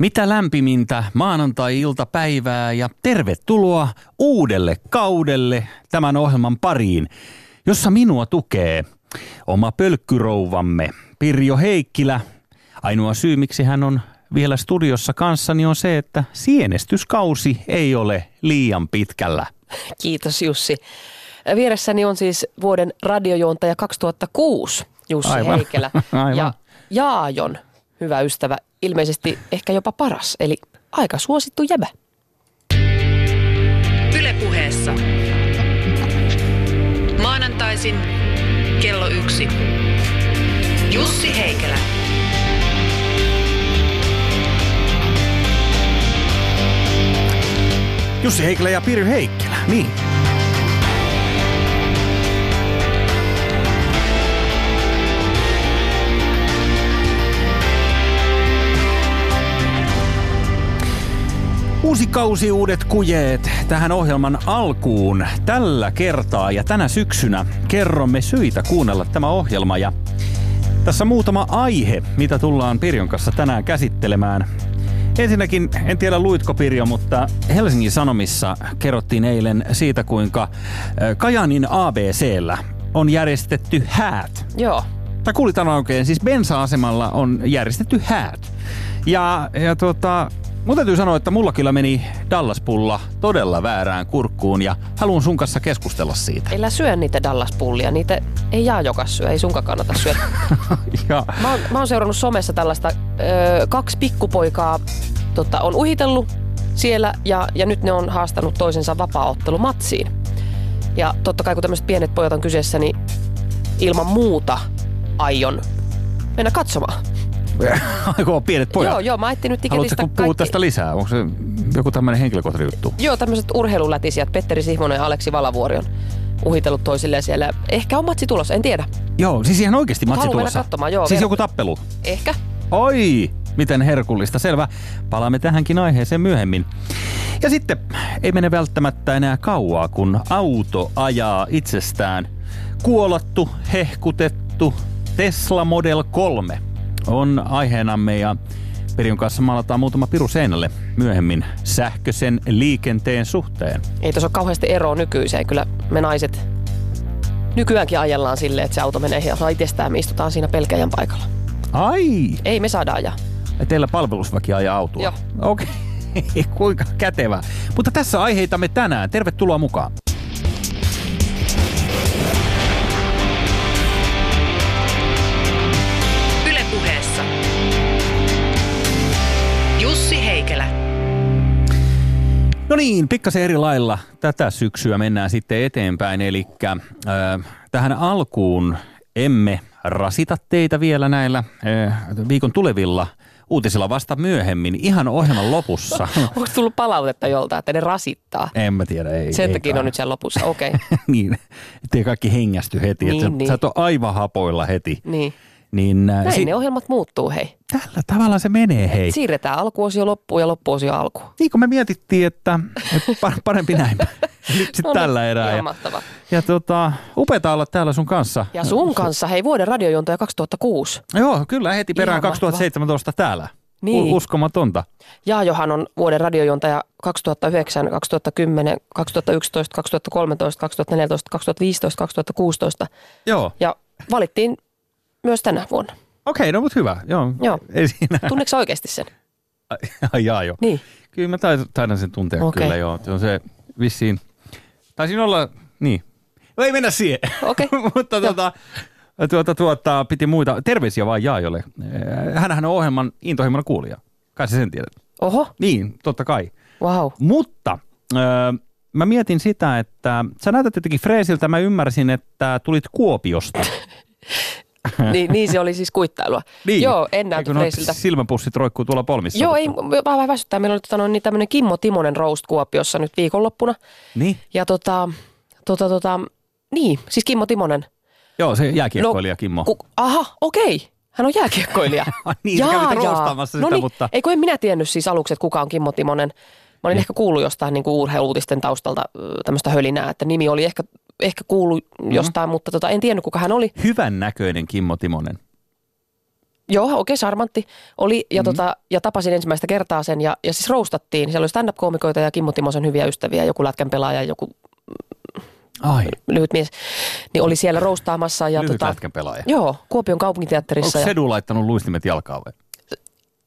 Mitä lämpimintä maanantai-iltapäivää ja tervetuloa uudelle kaudelle tämän ohjelman pariin, jossa minua tukee oma pölkkyrouvamme Pirjo Heikkilä. Ainoa syy, miksi hän on vielä studiossa kanssani on se, että sienestyskausi ei ole liian pitkällä. Kiitos Jussi. Vieressäni on siis vuoden radiojuontaja 2006 Jussi Aivan. Heikelä Aivan. ja Jaajon hyvä ystävä, ilmeisesti ehkä jopa paras, eli aika suosittu jäbä. Ylepuheessa. Maanantaisin kello yksi. Jussi Heikelä. Jussi Heikkilä ja Pirjo Heikkilä, niin. Uusi kausi, uudet kujeet tähän ohjelman alkuun. Tällä kertaa ja tänä syksynä kerromme syitä kuunnella tämä ohjelma ja tässä muutama aihe, mitä tullaan Pirjon kanssa tänään käsittelemään. Ensinnäkin, en tiedä luitko Pirjo, mutta Helsingin Sanomissa kerrottiin eilen siitä, kuinka Kajanin ABCllä on järjestetty häät. Joo, Tai kuulit tämän oikein, siis bensa-asemalla on järjestetty häät. Ja, ja tota, mun täytyy sanoa, että mulla kyllä meni Dallas-pulla todella väärään kurkkuun ja haluan sun kanssa keskustella siitä. älä syö niitä Dallas-pullia, niitä ei jaa jokas syö, ei sunkaan kannata syödä. Ja, Mä oon, mä oon seurannut somessa tällaista, ö, kaksi pikkupoikaa tota, on uhitellut siellä ja, ja nyt ne on haastanut toisensa vapaaottelumatsiin. Ja totta kai kun tämmöiset pienet pojat on kyseessä, niin ilman muuta aion mennä katsomaan. Aiko pienet pojat? Joo, joo, mä ajattelin nyt Haluatko puhua tästä lisää? Onko se joku tämmöinen henkilökohtainen juttu? Joo, tämmöiset urheilulätisijät, Petteri Sihvonen ja Aleksi Valavuori on uhitellut toisilleen siellä. Ehkä on matsi tulossa, en tiedä. Joo, siis ihan oikeasti matsi haluan mennä tulossa. katsomaan, joo, siis ver- joku tappelu. Ehkä. Oi, miten herkullista. Selvä. Palaamme tähänkin aiheeseen myöhemmin. Ja sitten ei mene välttämättä enää kauaa, kun auto ajaa itsestään. Kuolattu, hehkutettu Tesla Model 3 on aiheenamme ja Perion kanssa maalataan muutama piru seinälle myöhemmin sähköisen liikenteen suhteen. Ei tuossa ole kauheasti eroa nykyiseen. Kyllä me naiset nykyäänkin ajellaan silleen, että se auto menee ihan itsestään. Me istutaan siinä pelkäjän paikalla. Ai, Ei me saada ajaa. teillä palvelusväki ajaa autoa. Joo. Okei, kuinka kätevä. Mutta tässä aiheitamme tänään. Tervetuloa mukaan. Niin, pikkasen eri lailla tätä syksyä mennään sitten eteenpäin. Eli äh, tähän alkuun emme rasita teitä vielä näillä äh, viikon tulevilla uutisilla vasta myöhemmin, ihan ohjelman lopussa. Onko tullut palautetta jolta, että ne rasittaa? en mä tiedä, ei. Sen ei takia kai. on nyt siellä lopussa. Okei, okay. niin, ettei kaikki hengästy heti. Niin, että sä, niin. sä et ole aivan hapoilla heti. niin. Niin, äh, Näin ne ohjelmat muuttuu, hei. tällä tavalla se menee, hei. Siirretään alkuosio loppuun ja loppuosio alkuun. Niin kuin me mietittiin, että, että pa- parempi näin. Nyt sitten No niin, tällä erää. Ja, ja tota, upeata olla täällä sun kanssa. Ja sun kanssa, hei, vuoden radiojuontaja 2006. Joo, kyllä heti perään Ihan mahtavaa. 2017 täällä. Niin. U- uskomatonta. Jaajohan on vuoden radiojuontaja 2009, 2010, 2011, 2013, 2014, 2015, 2016 Joo, ja valittiin myös tänä vuonna. okei, no mutta hyvä. Joo, Joo. ei siinä. Tunneeko oikeasti sen? Ai jaa, joo. Niin. Kyllä mä taidan, sen tuntea Okei. kyllä, joo. Se on se vissiin, taisin olla, niin. No ei mennä siihen. Okei. mutta Joo. tuota, tuota, tuota, piti muita, terveisiä vaan Jaajolle. Hänhän on ohjelman intohimoinen kuulija. Kai sä sen tiedät. Oho, Niin, totta kai. wow. Mutta öö, mä mietin sitä, että sä näytät jotenkin freesiltä. Mä ymmärsin, että tulit Kuopiosta. niin, niin se oli siis kuittailua. Niin. Joo, en näytä Eikö Freisiltä. silmäpussit roikkuu tuolla polmissa. Joo, ei, vähän väsyttää. Meillä oli tota, niin tämmöinen Kimmo Timonen roast Kuopiossa nyt viikonloppuna. Niin? Ja tota, tota, tota, niin, siis Kimmo Timonen. Joo, se jääkiekkoilija Kimmo. Ku, aha, okei. Hän on jääkiekkoilija. Niin, sä kävit roostaamassa sitä, Noniin. mutta- Ei kun en minä tiennyt siis aluksi, että kuka on Kimmo Timonen. Mä olin ehkä kuullut jostain niin urheiluutisten taustalta tämmöistä hölinää, että nimi oli ehkä, ehkä kuullut Mhm. jostain, mutta tota, en tiennyt kuka hän oli. Hyvän näköinen Kimmo Timonen. Joo, oikein okay, sarmantti oli ja, mm. tota, ja tapasin ensimmäistä kertaa sen ja, ja siis roustattiin. Siellä oli stand-up-koomikoita ja Kimmo Timosen hyviä ystäviä, joku lätkän pelaaja, joku Ai, lyhyt mies, niin oli siellä roustaamassa. Ja lyhyt tota, pelaaja. Joo, Kuopion kaupunginteatterissa. Onko ja Sedu laittanut luistimet jalkaan vai?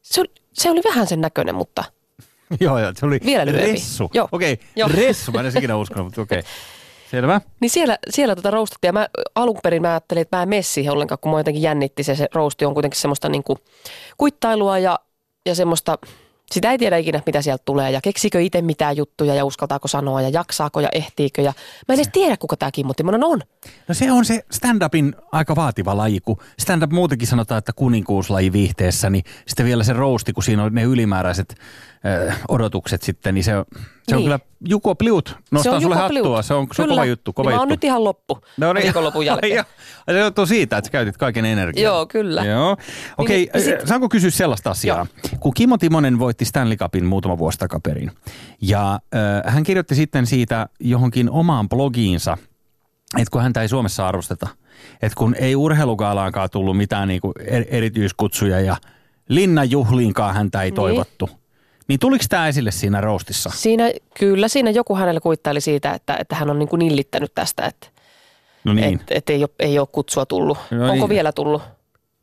se, oli, se oli vähän sen näköinen, mutta Joo, joo, se oli Vielä lyhyempi. ressu. Joo. Okei, Joo. ressu, mä en ikinä uskonut, mutta okei. Selvä. Niin siellä, siellä tota roustattiin ja mä alun perin mä ajattelin, että mä en mene siihen ollenkaan, kun mua jotenkin jännitti se, se rousti on kuitenkin semmoista niinku kuittailua ja, ja semmoista, sitä ei tiedä ikinä, mitä sieltä tulee ja keksikö itse mitään juttuja ja uskaltaako sanoa ja jaksaako ja ehtiikö ja mä en edes tiedä, kuka tämä Kimmo Timonen on. No se on se stand-upin aika vaativa laji, kun stand-up muutenkin sanotaan, että kuninkuuslaji viihteessä, niin sitten vielä se rousti, kun siinä on ne ylimääräiset äh, odotukset sitten, niin se, se on Niin. kyllä Juko Pliut. Nostaa sulle Juko hattua, Pliut. se on, se on Kyllä. kova juttu. Kova niin Mä juttu. oon nyt ihan loppu No niin. viikonlopun jälkeen. Joo. Se johtuu siitä, että sä käytit kaiken energian. Joo, kyllä. Joo. Okei, Niin, niin sit- okay, saanko kysyä sellaista asiaa? Kun Kimmo Timonen voitti Stanley Cupin muutama vuosi takaperin, ja äh, hän kirjoitti sitten siitä johonkin omaan blogiinsa, että kun häntä ei Suomessa arvosteta, että kun ei urheilugaalaankaan tullut mitään niinku er- erityiskutsuja ja linnanjuhliinkaan häntä ei Niin. toivottu, niin tuliko tämä esille siinä roostissa? Siinä, kyllä siinä joku hänelle kuittaili siitä, että, että hän on niin kuin nillittänyt tästä, että, No niin, että, että ei, ole, ei ole kutsua tullut. No Onko niin. vielä tullut?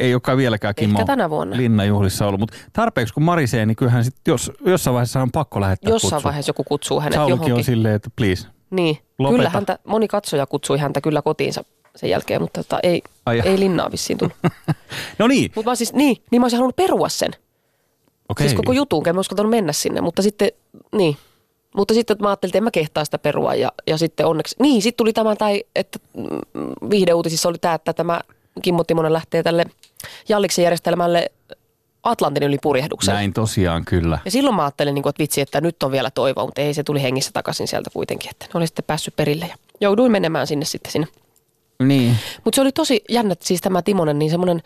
ei olekaan vieläkään Kimmo Ehkä tänä vuonna. linnanjuhlissa ollut, mutta tarpeeksi kun marisee, niin kyllähän sit jos, jossain vaiheessa on pakko lähettää Jossain kutsu. vaiheessa joku kutsuu hänet Saulikin johonkin. on silleen, että please. Niin, Lopeta. kyllä häntä, moni katsoja kutsui häntä kyllä kotiinsa sen jälkeen, mutta tota, ei, Ai ei linnaa vissiin tullut. No niin, mutta siis, niin, niin mä olisin halunnut perua sen. okei. Siis koko jutun, enkä mä uskaltanut mennä sinne, mutta sitten, niin. Mutta sitten mä ajattelin, että en mä kehtaa sitä perua ja, ja sitten onneksi, niin sitten tuli tämä, tai, että mm, viihdeuutisissa oli tämä, että tämä Kimmo Timonen lähtee tälle Jalliksen järjestelmälle Atlantin yli purjehdukselle. Näin tosiaan kyllä. Ja silloin mä ajattelin, niin että vitsi, että nyt on vielä toivoa, mutta ei se tuli hengissä takaisin sieltä kuitenkin, että ne oli sitten päässyt perille ja jouduin menemään sinne sitten sinne. Niin. Mutta se oli tosi jännä, että siis tämä Timonen niin semmoinen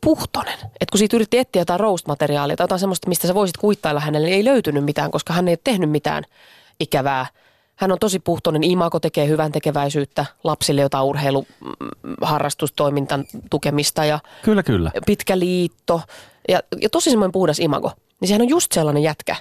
puhtonen. Että kun siitä yritti etsiä jotain roast-materiaalia tai jotain semmoista, mistä sä voisit kuittailla hänelle, niin ei löytynyt mitään, koska hän ei ole tehnyt mitään ikävää. Hän on tosi puhtoinen, imako tekee hyvän tekeväisyyttä lapsille, jotain urheiluharrastustoimintan tukemista ja Kyllä, kyllä. pitkä liitto ja, ja tosi semmoinen puhdas imago. Niin sehän on just sellainen jätkä,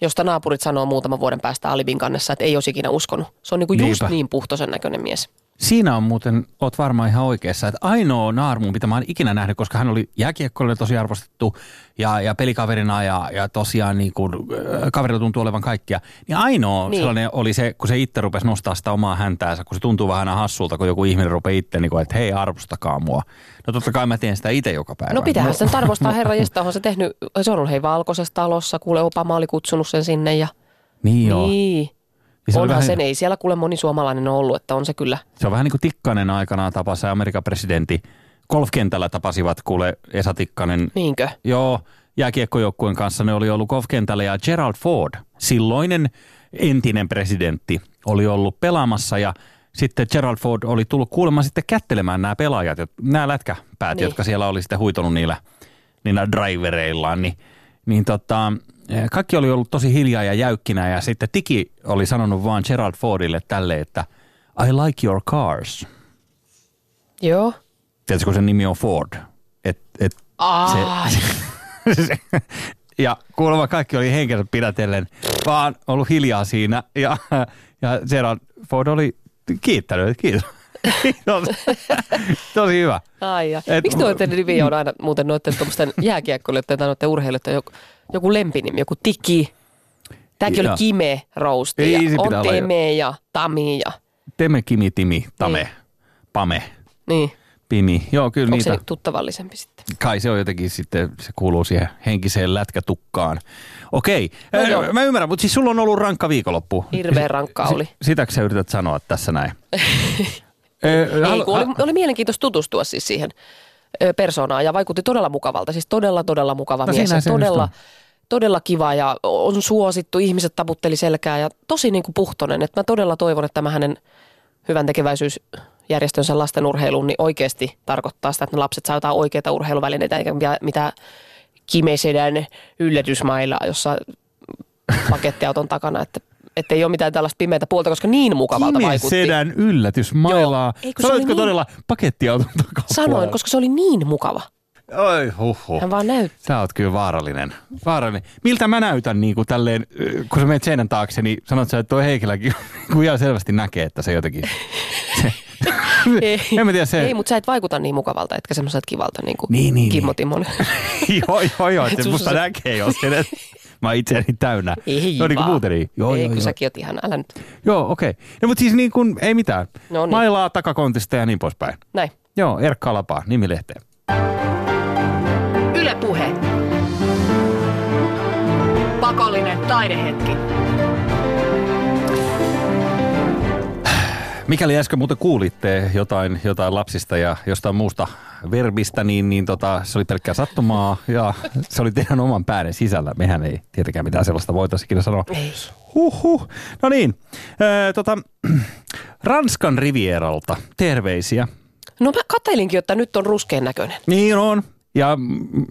josta naapurit sanoo muutaman vuoden päästä Alibin kannessa, että ei olisi ikinä uskonut. Se on niinku just Niinpä. niin puhtoisen näköinen mies. Siinä on muuten, oot varmaan ihan oikeassa, että ainoa naarmu, mitä mä oon ikinä nähnyt, koska hän oli jääkiekkoille tosi arvostettu ja, ja pelikaverina ja, ja tosiaan niin kuin, äh, kaverilla tuntuu olevan kaikkia, niin ainoa niin. Sellainen oli se, kun se itse rupesi nostaa sitä omaa häntäänsä, kun se tuntuu vähän hassulta, kun joku ihminen rupeaa itse, niin kuin, että hei arvostakaa mua. No totta kai mä teen sitä itse joka päivä. No pitäähän sen arvostaa, herra Jesta, onhan se tehnyt, se on ollut hei valkoisessa talossa, kuule Obama oli kutsunut sen sinne ja Niin joo. niin. Niin se, Onhan vähän, sen, ei siellä kuule moni suomalainen ollut, että on se kyllä. se on vähän niin kuin Tikkanen aikanaan tapasi Amerikan presidentti. Golfkentällä tapasivat kuule Esa Tikkanen Niinkö? Joo, jääkiekkojoukkueen kanssa ne oli ollut golfkentällä ja Gerald Ford, silloinen entinen presidentti, oli ollut pelaamassa ja sitten Gerald Ford oli tullut kuulemma sitten kättelemään nämä pelaajat, nämä lätkäpäät, Niin. jotka siellä oli sitten huitonut niillä, niillä drivereillaan, niin, niin tota, kaikki oli ollut tosi hiljaa ja jäykkinä ja sitten Tiki oli sanonut vaan Gerald Fordille tälle, että I like your cars. Joo. Tiedätkö, kun sen nimi on Ford? Et, et Aa, Se- ja kuulemma kaikki oli henkensä pidätellen, vaan ollut hiljaa siinä. Ja, ja Gerald Ford oli kiittänyt, että kiitos. Tosi hyvä. ai ja. Et- Miksi noiden nimiä on aina muuten noiden tuommoisten jääkiekkoilijoiden tai noiden urheilijoiden joku, joku lempinimi, joku Tiki. Tämäkin oli. Kime Rousti Ei, ja on. Teme ja Tami ja Teme, Kimi, Timi, Tame, Niin. Pame, niin. Pimi. Joo, kyllä Onko niitä. se tuttavallisempi sitten? Kai se on jotenkin sitten, se kuuluu siihen henkiseen lätkätukkaan. Okei, No joo. mä ymmärrän, mutta siis sulla on ollut rankka viikonloppu. Hirveän rankkaa oli. Sitäkö sä yrität sanoa tässä näin? Ei, halu- kun oli, oli mielenkiintoista tutustua siis siihen persoonaan ja vaikutti todella mukavalta. Siis todella, todella mukava No mies. todella, on. todella kiva ja on suosittu. Ihmiset taputteli selkää ja tosi niin kuin puhtonen. Että mä todella toivon, että tämä hänen hyvän tekeväisyysjärjestönsä lasten urheiluun niin oikeasti tarkoittaa sitä, että ne lapset saa jotain oikeita urheiluvälineitä eikä mitään- mitään kimesedän yllätysmailaa, jossa pakettiauton takana, että että ei ole mitään tällaista pimeätä puolta, koska niin mukavalta vaikutti. sedän yllätys mailaa. Se Sanoitko niin- todella pakettiauton takapuolella? Sanoin, koska se oli niin mukava. Oi, huhhuh. Hän vaan näyttää. Sä oot kyllä vaarallinen. Vaarallinen. Miltä mä näytän niin kuin tälleen, kun sä menet seinän taakse, niin sanot sä, että tuo Heikiläkin kun ihan selvästi näkee, että se jotenkin... Se, Ei, en mä tiedä se... ei mutta sä et vaikuta niin mukavalta, etkä semmoiselta kivalta niin kuin Niin, niin, Kimmo niin. Timonen. joo, joo, joo, että Et musta susta- näkee, jos sen, mä oon itseäni täynnä. Ei no, niin kuin muuten niin. Joo, ei, joo, kun joo. säkin oot ihan, älä nyt. Joo, okei. Okay. No, mutta siis niin kuin, ei mitään. No niin. Mailaa takakontista ja niin poispäin. Näin. Joo, Erkka Alapaa, nimilehteen. Yle Puhe. Pakollinen taidehetki. Mikäli äsken muuten kuulitte jotain, jotain lapsista ja jostain muusta verbistä, niin, niin tota, se oli pelkkää sattumaa ja se oli teidän oman päänen sisällä. Mehän ei tietenkään mitään sellaista voitaisiin ikinä sanoa. Huhhuh. No niin, öö, tota, Ranskan Rivieralta terveisiä. No mä kattelinkin, että nyt on ruskean näköinen. Niin on. Ja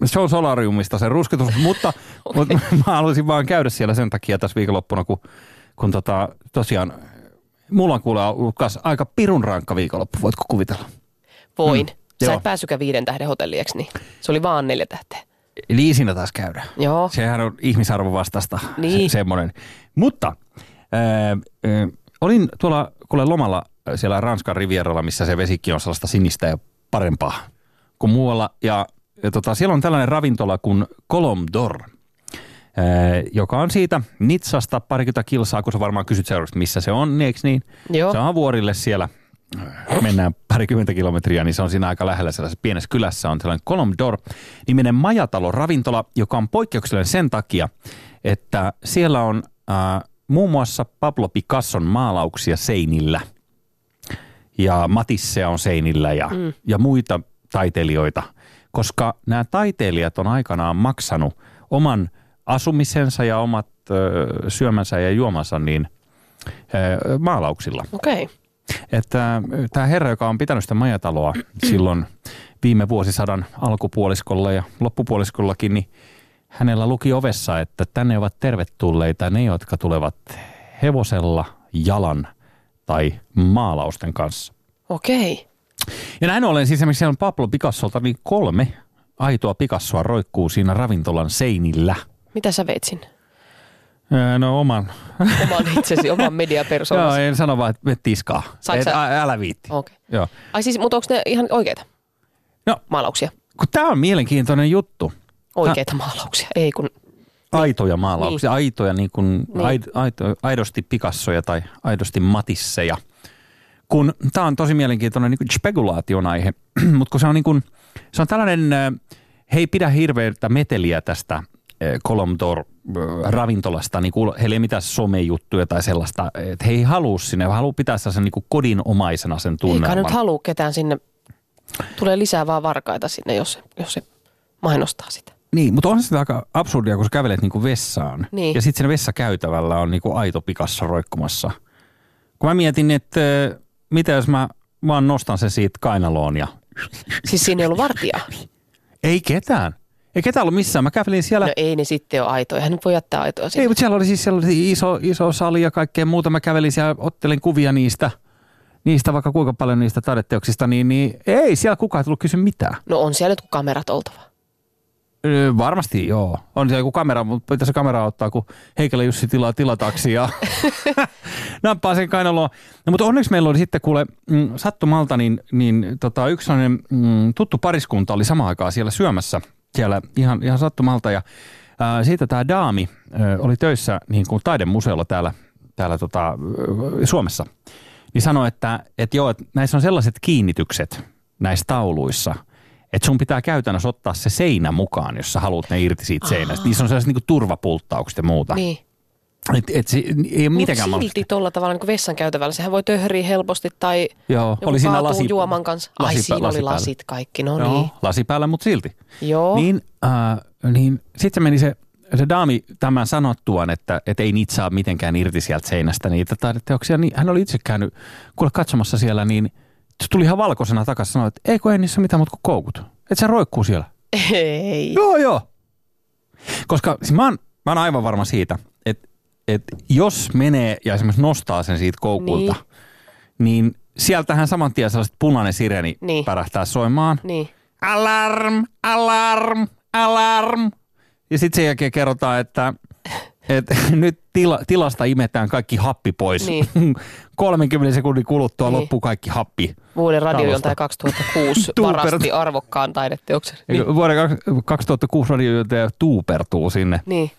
se on solariumista se rusketus, mutta, okay. mutta mä haluaisin vaan käydä siellä sen takia tässä viikonloppuna, kun, kun tota, tosiaan mulla on kuule ollut kas aika pirun rankka viikonloppu, voitko kuvitella? Voin. Mm, Sä joo. et pääsykään viiden tähden hotellieks, niin se oli vaan neljä tähteä. Eli siinä taas käydään. Joo. Sehän on ihmisarvon vastasta Niin. se, semmoinen. Mutta ää, ää, olin tuolla kuule lomalla siellä Ranskan rivieralla, missä se vesikin on sellaista sinistä ja parempaa kuin muualla. Ja, ja tota, siellä on tällainen ravintola kuin Colom d'Or, joka on siitä Nitsasta parikymmentä kilsaa, kun sä varmaan kysyt seuraavaksi, missä se on, niin eikö niin? Joo. Se on vuorille siellä mennään parikymmentä kilometriä, niin se on siinä aika lähellä sellaisessa pienessä kylässä on sellainen Colom d'Or niminen majatalo ravintola, joka on poikkeuksellinen sen takia, että siellä on äh, muun muassa Pablo Picasson maalauksia seinillä ja Matissea on seinillä ja, mm. ja muita taiteilijoita, koska nämä taiteilijat on aikanaan maksanut oman asumisensa ja omat syömänsä ja juomansa niin maalauksilla. Okei. Okay. Että tämä herra, joka on pitänyt sitä majataloa silloin viime vuosisadan alkupuoliskolla ja loppupuoliskollakin, niin hänellä luki ovessa, että tänne ovat tervetulleita ne, jotka tulevat hevosella, jalan tai maalausten kanssa. Okei. Okay. Ja näin ollen siis esimerkiksi siellä on Pablo Picassolta niin kolme aitoa Picassoa roikkuu siinä ravintolan seinillä. Mitä sä veit sinne? Öö, No oman. Oman itsesi, oman Joo, mediapersonasi. en sano vaan, että tiskaa. Et, sä- älä viitti. Okei. Joo. Ai siis, mutta onko ne ihan oikeita No, maalauksia? kun tämä on mielenkiintoinen juttu. Oikeita maalauksia. Ei kun, Aitoja maalauksia, aitoja niin kuin Niin. aid, aito, aidosti Picassoja tai aidosti Matisseja. Kun tämä on tosi mielenkiintoinen niin kuin spekulaation aihe, mutta kun se on niin kuin, se on tällainen, äh, he ei pidä hirveältä meteliä tästä äh, Colom d'Or äh, ravintolasta, niin kuin, heillä ei mitään somejuttuja tai sellaista, että he ei halua sinne, he haluaa pitää sellaisen niin kuin kodinomaisena sen tunnelman. kai nyt halua ketään sinne. Tulee lisää vaan varkaita sinne, jos se, jos se mainostaa sitä. Niin, mutta on sitä aika absurdia, kun sä kävelet niinku vessaan. Niin. Ja sitten siinä vessakäytävällä on niinku aito pikassa roikkumassa. Kun mä mietin, että äh, mitä jos mä vaan nostan se siitä kainaloon ja... Siis siinä ei ollut vartijaa. Ei ketään. Ei ketään ollut missään. Mä kävelin siellä... No ei ne sitten ole aitoja. Hän voi jättää aitoja sinne. ei, mutta siellä oli siis sellainen iso, iso sali ja kaikkea muuta. Mä kävelin siellä, ottelin kuvia niistä, niistä vaikka kuinka paljon niistä taideteoksista, niin, niin ei siellä kukaan tullut kysyä mitään. No on siellä nyt kamerat oltava. Öö, varmasti joo. On siellä joku kamera, mutta pitäisi kamera ottaa, kun Heikelä Jussi tilaa tilataksi ja nappaa sen kainaloon. No, mutta onneksi meillä oli sitten kuule mm, sattumalta, niin, niin tota, yksi mm, tuttu pariskunta oli samaan aikaan siellä syömässä siellä ihan, ihan sattumalta. Ja ää, siitä tämä daami ää, oli töissä niin kuin taidemuseolla täällä, täällä tota, Suomessa. Niin sanoi, että, että joo, että näissä on sellaiset kiinnitykset näissä tauluissa – että sun pitää käytännössä ottaa se seinä mukaan, jos sä haluat ne irti siitä seinästä. Niissä on sellaiset niinku turvapulttaukset ja muuta. Niin. Et, et se, ei ole Mutta mitenkään mahdollista. silti tuolla tavalla niin kuin vessan käytävällä. Sehän voi töhriä helposti tai Joo, oli siinä lasi- juoman kanssa. Ai lasi- siinä lasi oli lasit kaikki, no Joo, niin. lasi päällä, mutta silti. Joo. Niin, äh, niin sitten se meni se, se daami tämän sanottuaan, että, että ei niitä saa mitenkään irti sieltä seinästä niitä taideteoksia. Niin hän oli itse käynyt kuule katsomassa siellä, niin tuli ihan valkoisena takaisin sanoi, että ei kun ei niissä mitään muuta kuin koukut. Että se roikkuu siellä. Ei. Joo, joo. Koska siis mä, oon, mä oon aivan varma siitä, että, jos menee ja esimerkiksi nostaa sen siitä koukulta, niin, niin sieltähän saman tien sellaiset punainen sireni Niin. pärähtää soimaan. Niin. alarm, alarm, alarm. Ja sitten sen jälkeen kerrotaan, että, että nyt tila, tilasta imetään kaikki happi pois. Niin. 30 sekunnin kuluttua Niin. loppuu kaikki happi. Vuoden radiojontaja 2006 Tuuper- varasti arvokkaan taideteoksen. Niin. Vuoden kak- 2006 radiojohtaja tuupertuu sinne niin.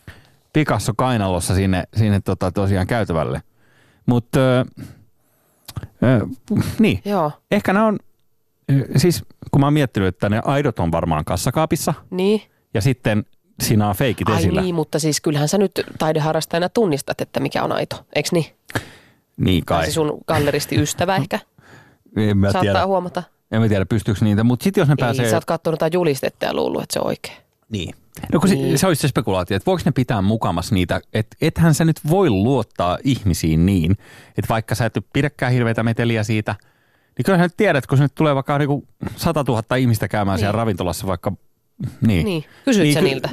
Picasso kainalossa sinne, sinne tota, tosiaan käytävälle. Mutta niin, Joo. ehkä nämä on, siis kun mä oon miettinyt, että ne aidot on varmaan kassakaapissa Niin. ja sitten siinä on feikit Ai esillä. niin, mutta siis kyllähän sä nyt taideharrastajana tunnistat, että mikä on aito. Eikö niin? Niin Tai kai. se sun galleristiystävä ehkä En mä saattaa tiedä, huomata. en mä tiedä pystyykö niitä, mutta sitten jos ne Ei, pääsee... sä oot katsonut jotain julistetta ja luullut, että se on oikein. Niin. No kun Niin. niin. se, se olisi se spekulaatio, että voiko ne pitää mukamas niitä, että ethän sä nyt voi luottaa ihmisiin niin, että vaikka sä et pidäkään hirveitä meteliä siitä, niin kyllä sä nyt tiedät, kun se nyt tulee vaikka niinku 100 000 ihmistä käymään niin. siellä ravintolassa vaikka, niin. Niin. Kysyit Niin, sä ky- niiltä?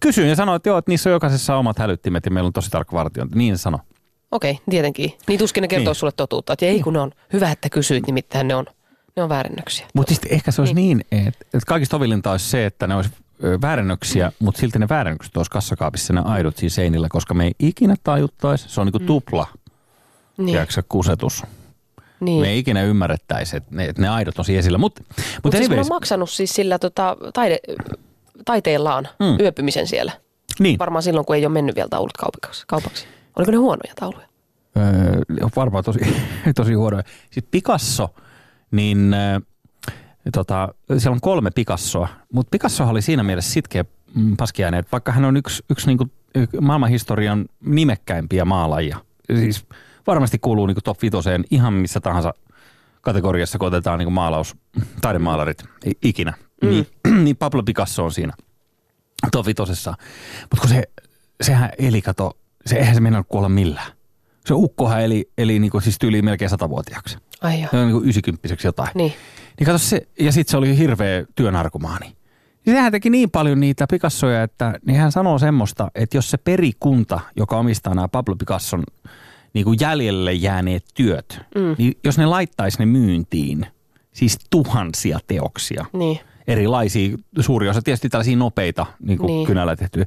Kysyin ja sanoin, että joo, että niissä on jokaisessa omat hälyttimet ja meillä on tosi tarkka vartiointi. Niin se sanoi. Okei, tietenkin. Niin tuskin ne kertoo Niin. sulle totuutta. Että ei kun ne on. Hyvä, että kysyit, nimittäin ne on, ne on väärennöksiä. Mutta sitten ehkä se olisi niin, että, että kaikista ovillinta olisi se, että ne olisi ö, väärennöksiä, mutta silti ne väärennökset olisi kassakaapissa ne aidot siinä seinillä, koska me ei ikinä tajuttaisi. Se on niinku tupla, Niin. tiedätkö, kusetus. niin. Me ei ikinä ymmärrettäisi, että ne, että ne aidot on siellä esillä. Mutta mut Mutta siis anyways, oon maksanut siis sillä tota, taide, taiteellaan Mm. mm. yöpymisen siellä. niin, Varmaan silloin, kun ei ole mennyt vielä taulut kaupaksi. kaupaksi. Oliko ne huonoja tauluja? öö, varmaan tosi, tosi huonoja. Siis Picasso, niin öö, tota, siellä on kolme Picassoa, mutta Picasso oli siinä mielessä sitkeä mm, paskiainen, että vaikka hän on yksi, yksi niinku, maailmanhistorian nimekkäimpiä maalaajia, siis varmasti kuuluu niinku top vitoseen ihan missä tahansa kategoriassa, kun otetaan niinku maalaus, taidemaalarit ikinä, mm. niin, niin Pablo Picasso on siinä top vitosessa. Mutta kun se, sehän eli, kato, se, eihän se mennä kuolla millään. Se ukkohan eli, eli niinku siis tyyliin melkein satavuotiaaksi. Ai joo. Se on niinku 90 jotain. Niin. Niin kato se, ja sitten se oli hirveä työnarkomaani. Niin sehän teki niin paljon niitä Picassoja, että niin hän sanoo semmoista, että jos se perikunta, joka omistaa nämä Pablo Picasson niin kuin jäljelle jääneet työt, mm. niin jos ne laittaisi ne myyntiin, siis tuhansia teoksia, Niin. erilaisia, suuri osa tietysti tällaisia nopeita niin kuin niin. Niin. kynällä tehtyjä,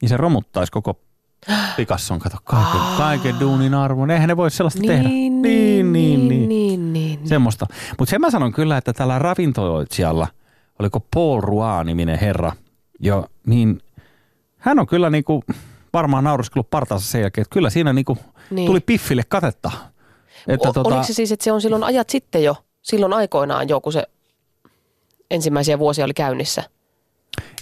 niin se romuttaisi koko Picasson, kato, kaiken, kaiken duunin arvon. Eihän ne voi sellaista tehdä. Niin, niin, niin, niin. niin, niin. Semmoista. Mutta sen mä sanon kyllä, että tällä ravintoloitsijalla, oliko Paul Roy-niminen herra, jo, niin hän on kyllä niinku varmaan nauriskellut partaansa sen jälkeen, että kyllä siinä niinku niin. Niin. tuli piffille katetta. Että tota, O- Oliko se siis, että se on silloin ajat sitten jo, silloin aikoinaan jo, kun se ensimmäisiä vuosia oli käynnissä?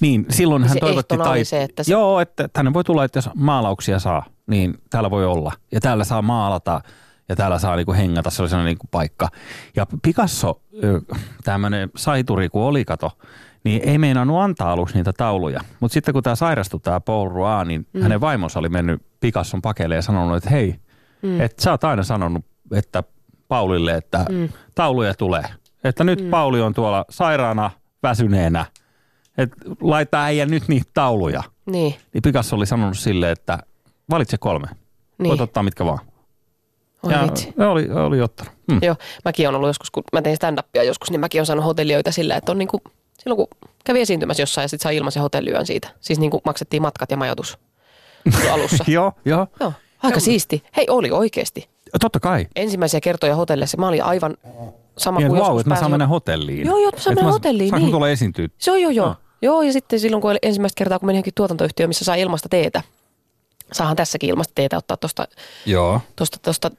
Niin, silloin hän se toivotti oli se, että se- Joo, että tänne voi tulla, että jos maalauksia saa, niin täällä voi olla. Ja täällä saa maalata ja täällä saa niinku hengata, se oli sellainen niinku paikka. Ja Picasso, tämmöinen saituri kun oli, kato, niin ei meinannut antaa aluksi niitä tauluja. Mutta sitten kun tämä sairastui, tämä Paul Roy, niin mm. hänen vaimonsa oli mennyt Picasson pakeille ja sanonut, että hei, mm. että sä oot aina sanonut, että Paulille, että mm. tauluja tulee. Että nyt mm. Pauli on tuolla sairaana, väsyneenä, että laita äijä nyt niitä tauluja. Niin, Niin Picasso oli sanonut sille, että valitse kolme. Niin. niin. Voit ottaa mitkä vaan. Oi ja vitsi. oli, oli ottanut. Mm. Joo, mäkin on ollut joskus, kun mä tein stand-upia joskus, niin mäkin on saanut hotellijoita sillä, että on niinku, silloin kun kävi esiintymässä jossain ja sitten sai ilmaisen hotelliyön siitä. Siis niinku maksettiin matkat ja majoitus jo alussa. Joo, joo. Joo, aika siisti. Hei, oli oikeasti. Totta kai. Ensimmäisiä kertoja hotelleissa. Mä olin aivan sama Niin, kuin wow, joskus että mä saan mennä hotelliin. Joo, joo, mä saan mennä hotelliin, Saanko niin. tulla esiintyä? On joo, joo. Ah. Joo, ja sitten silloin, kun ensimmäistä kertaa, kun menin johonkin tuotantoyhtiöön, missä sai ilmasta teetä. Saahan tässäkin ilmasta teetä ottaa tuosta Joo. tosta, tosta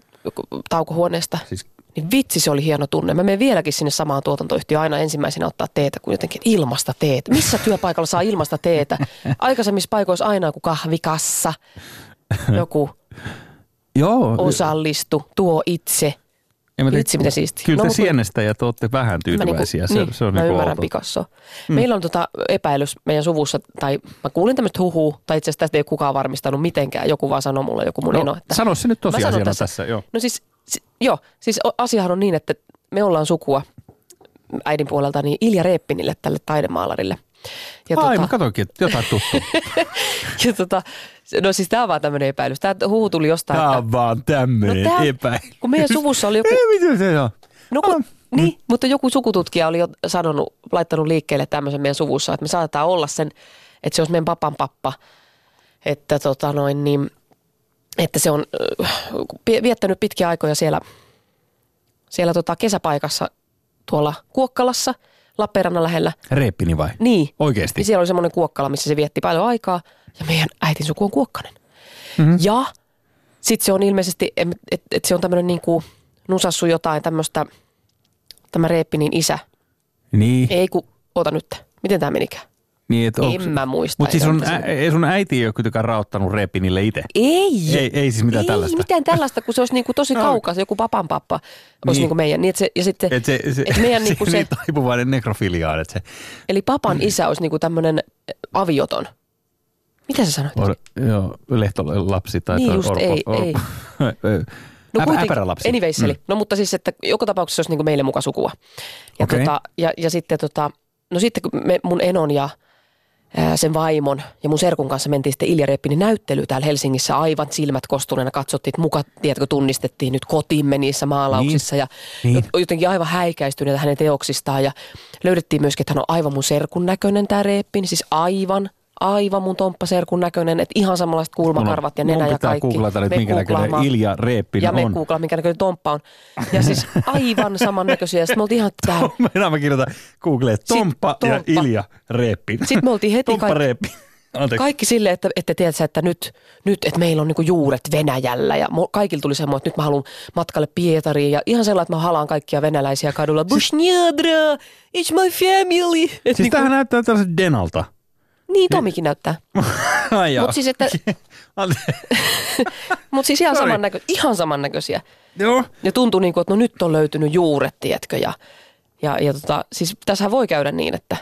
taukohuoneesta. Siis Niin vitsi, se oli hieno tunne. Mä menen vieläkin sinne samaan tuotantoyhtiöön aina ensimmäisenä ottaa teetä, kun jotenkin ilmasta teetä. Missä työpaikalla saa ilmasta teetä? Aikaisemmissa paikoissa aina joku kahvikassa, joku Joo. osallistu, tuo itse. Mä tiedä, Vitsi, mitä siistiä. Kyllä No, te mut kun- sienestäjät olette vähän tyytyväisiä. Mä, se, niin, se on mä niinku ymmärrän outo. Mm. Meillä on tota epäilys meidän suvussa, tai mä kuulin tämmöistä huhua, tai itse asiassa tästä ei ole kukaan varmistanut mitenkään. Joku vaan sanoi mulle, joku mun eno, No, että... sano se nyt tosiasiana tässä. tässä. Joo. No siis, si, joo, siis asiahan on niin, että me ollaan sukua äidin puolelta niin Ilja Reeppinille, tälle taidemaalarille. Ja, Ai, mä tota, katsoinkin, että jotain tuttu. ja tota, no siis tämä on vaan tämmöinen epäilys. Tämä huhu tuli jostain, Tämä että on vaan tämmöinen No tää- epäily. kun meidän suvussa oli joku... Ei, mitä se on? No kun, Niin, mutta joku sukututkija oli jo sanonut, laittanut liikkeelle tämmöisen meidän suvussa, että me saatetaan olla sen, että se olisi meidän papan pappa, että tota noin niin, että se on äh, viettänyt pitkiä aikoja siellä, siellä tota kesäpaikassa tuolla Kuokkalassa, Lappeenrannan lähellä. Reeppini vai? Niin. Oikeesti? Niin siellä oli semmoinen Kuokkala, missä se vietti paljon aikaa ja meidän äitin suku on Kuokkanen. Mm-hmm. Ja sitten se on ilmeisesti, että et, et se on tämmöinen niinku nusassu jotain tämmöistä, tämä Reeppinin isä. Niin. Ei kun, oota nyt, miten tämä menikään? Niin et En mä muista. Mutta siis Ei sun, ä, ei sun äiti ei ole kuitenkaan rauttanut Reepinille itse. Ei. Ei- ei siis mitään ei tällaista. mitään tällaista, kun se olisi niinku tosi No. kaukas, joku papan pappa olisi Niin. niin. niinku meidän. Niin, et se, ja sitten, Et se, se, et meidän se, niinku se, niin taipuvainen nekrofiliaan, että se eli papan isä olisi niinku tämmöinen avioton. Mitä sä sanoit? or, joo, lehtolapsi tai Niin just, ei, ei. No, Äpä, kuitenkin- äpärälapsi. Anyways, mm. No mutta siis, että joka tapauksessa se olisi niin kuin meille muka sukua. Ja, Okei. tota, ja, ja sitten tota, no sitten kun me, mun enon ja sen vaimon ja mun serkun kanssa mentiin sitten Ilja Reppinin näyttelyyn täällä Helsingissä aivan silmät kostuneena. Katsottiin, että muka, tiedätkö, tunnistettiin nyt kotimme niissä maalauksissa ja Niin. jotenkin aivan häikäistyneitä hänen teoksistaan. Ja löydettiin myöskin, että hän on aivan mun serkun näköinen tämä Reppin, siis aivan aivan mun tomppaserkun näköinen, että ihan samanlaiset kulmakarvat ja Mun nenä ja kaikki. googlata Me minkä näköinen. Ilja Reeppin Ja me on. googlaa, minkä näköinen tomppa on. Ja siis aivan samannäköisiä. Sitten me oltiin ihan, että tää- Mennään mä kirjoitan Googleen Tomppa, ja Tomppa. Ilja Reeppin. Sitten me oltiin heti Tomppa kaikki. Anteeksi. kaikki silleen, että, että tiedätkö, että nyt, nyt että meillä on niinku juuret Venäjällä. Ja kaikilla tuli semmoinen, että nyt mä haluan matkalle Pietariin. Ja ihan sellainen, että mä halaan kaikkia venäläisiä kadulla. Bushnjadra, it's my family. Et Siis niinku, tämähän näyttää tällaiset Denalta. Niin Tomikin näyttää. Ai. Mutta siis, että, mut siis ihan, Sorry. samannäkö, ihan samannäköisiä. Joo. Ja tuntui niin kuin, että no nyt on löytynyt juuret, tiedätkö. Ja, ja, ja tota, siis tässähän voi käydä niin, että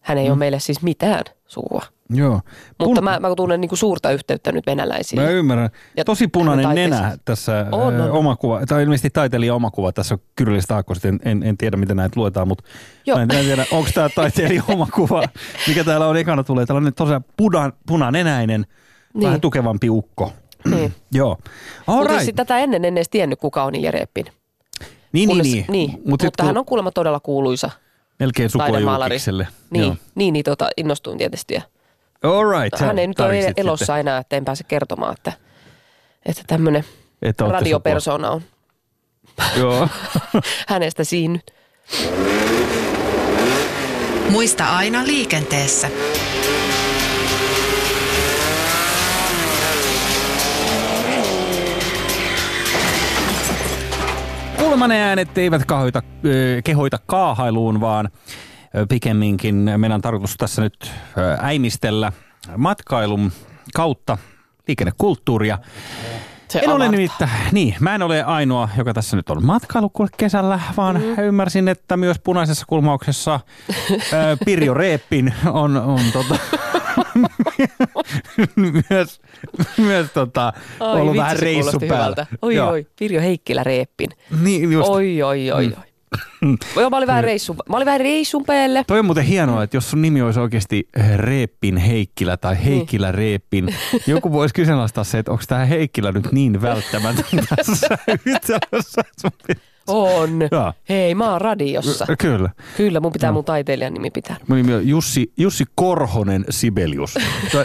hän ei mm. ole meille siis mitään sukua. Joo. Mutta Pun- mä, mä tunnen niin kuin suurta yhteyttä nyt venäläisiin. Mä ymmärrän. Ja Tosi punainen nenä tässä On, on, on. oma kuva. Tai ilmeisesti taiteilija oma kuva tässä on Kyrillistä Aakkosta. En, en, en, tiedä, miten näitä luetaan, mutta Joo. mä en, en tiedä, onko tämä taiteilija oma kuva, mikä täällä on ekana tulee. Tällainen tosiaan punan, punanenäinen, niin. vähän Niin. tukevampi ukko. Niin. Joo. Mutta right. siis tätä ennen en edes tiennyt, kuka on Ilja Reppin. Niin, niin, Kunnes- niin. niin. Mut Mutta, mutta hän on kuulemma todella kuuluisa melkein sukua julkikselle. Niin, Joo. niin, niin tota, innostuin tietysti. Ja All right. hän ei nyt ole tarkistit elossa sitten, enää, että en pääse kertomaan, että, että tämmöinen että radiopersona on. Joo. hänestä siinnyt. Muista aina liikenteessä. Kuulemani äänet eivät kahoita, kehoita kaahailuun, vaan pikemminkin meidän on tarkoitus tässä nyt äimistellä matkailun kautta liikennekulttuuria. Se En ole avartaa. nimittäin, niin, mä en ole ainoa, joka tässä nyt on matkailu kesällä, vaan mm. ymmärsin, että myös punaisessa kulmauksessa Pirjo Reeppin on, on tota, myös, myös tota, Ai ollut vitsi, vähän reissu päällä. hyvältä. Oi, Joo. oi, Pirjo Heikkilä Reeppin. Niin, just. Oi, oi, oi, oi. Joo, mä olin vähän reissun, mä olin vähän reissun päälle. Toi on muuten hienoa, että jos sun nimi olisi oikeasti Reeppin Heikkilä tai Niin. Heikkilä Reeppin, joku voisi kyseenalaistaa se, että onko tämä Heikkilä nyt niin välttämätön tässä yhtälössä. On. Joo. Hei, mä oon radiossa. Kyllä. Kyllä, mun pitää mun taiteilijan nimi pitää. Mun nimi on Jussi, Jussi Korhonen Sibelius. tai,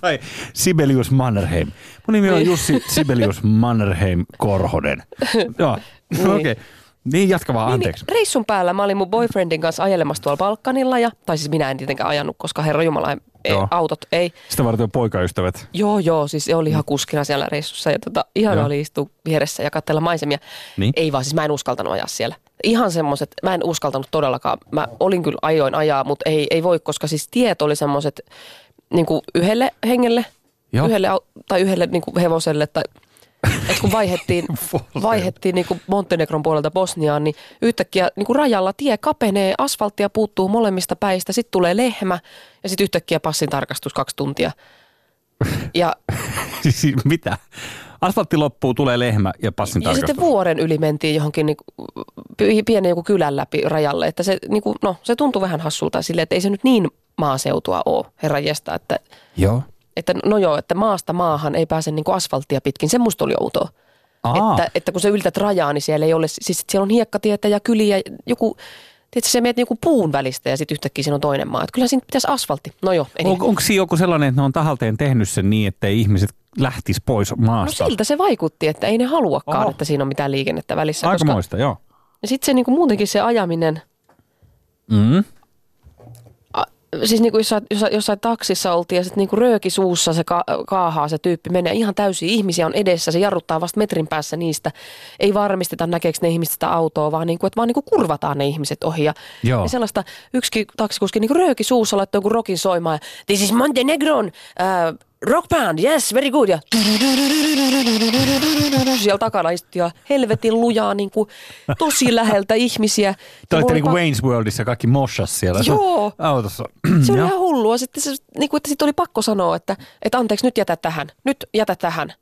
tai Sibelius Mannerheim. Mun nimi on Niin. Jussi Sibelius Mannerheim Korhonen. Joo, Niin. okei. Okay. Niin, jatka vaan, anteeksi. Niin, reissun päällä mä olin mun boyfriendin kanssa ajelemassa tuolla Balkanilla. Ja, tai siis minä en tietenkään ajanut, koska herra Jumala, ei, Joo. autot ei. Sitä varten on poikaystävät. Joo, joo, siis se oli ihan kuskina siellä reissussa ja tota, ihana Joo. oli istua vieressä ja katsella maisemia. Niin. Ei vaan, siis mä en uskaltanut ajaa siellä. Ihan semmoiset, mä en uskaltanut todellakaan. Mä olin kyllä ajoin ajaa, mutta ei, ei voi, koska siis tiet oli semmoiset niin yhdelle hengelle, Joo. yhdelle, tai yhdelle niin kuin hevoselle tai et kun vaihettiin, vaihettiin niin kuin Montenegron puolelta Bosniaan, niin yhtäkkiä niin kuin rajalla tie kapenee, asfalttia puuttuu molemmista päistä, sitten tulee lehmä ja sitten yhtäkkiä passin tarkastus kaksi tuntia. Ja Siis mitä? Asfaltti loppuu, tulee lehmä ja passin Ja tarkastus. sitten vuoren yli mentiin johonkin niin pienen joku kylän läpi rajalle, että se, niin kuin, no, se tuntui vähän hassulta sille, että ei se nyt niin maaseutua ole, herra jesta, että, Joo. Että no joo, että maasta maahan ei pääse niin kuin asfalttia pitkin, se musta oli outoa. Että, että kun sä yltät rajaa, niin siellä ei ole, siis siellä on hiekkatietä ja kyliä, joku, tiedätkö, sä meet joku puun välistä ja sitten yhtäkkiä siinä on toinen maa. Että kyllä siinä pitäisi asfaltti. No joo, On, onko siinä joku sellainen, että ne on tahalteen tehnyt sen niin, että ihmiset lähtis pois No maasta? siltä se vaikutti, että ei ne haluakaan, Oho. että siinä on mitään liikennettä välissä. Aika koska, joo. ja sitten se niinku muutenkin se ajaminen, Mm. Siis niinku jossain, jossain, jossain taksissa oltiin ja sitten niinku rööki suussa se ka, kaahaa se tyyppi menee ihan täysin. Ihmisiä on edessä, se jarruttaa vasta metrin päässä niistä. Ei varmisteta näkeekö ne ihmiset sitä autoa, vaan, niinku, että vaan niinku kurvataan ne ihmiset ohi. Ja, Joo. ja sellaista yksikin taksikuski niinku rööki suussa laittoi jonkun rokin soimaan. Ja, This is Montenegron uh, rock band, yes, very good. Ja siellä takana istui ja helvetin lujaa niinku, tosi läheltä ihmisiä. Te olitte mulla niinku oli Wayne's Worldissa kaikki moshas siellä Joo. autossa. se oli ihan hullua. Sitten, se, niin kuin, että sit oli pakko sanoa, että, että anteeksi, nyt jätä tähän. Nyt jätä tähän.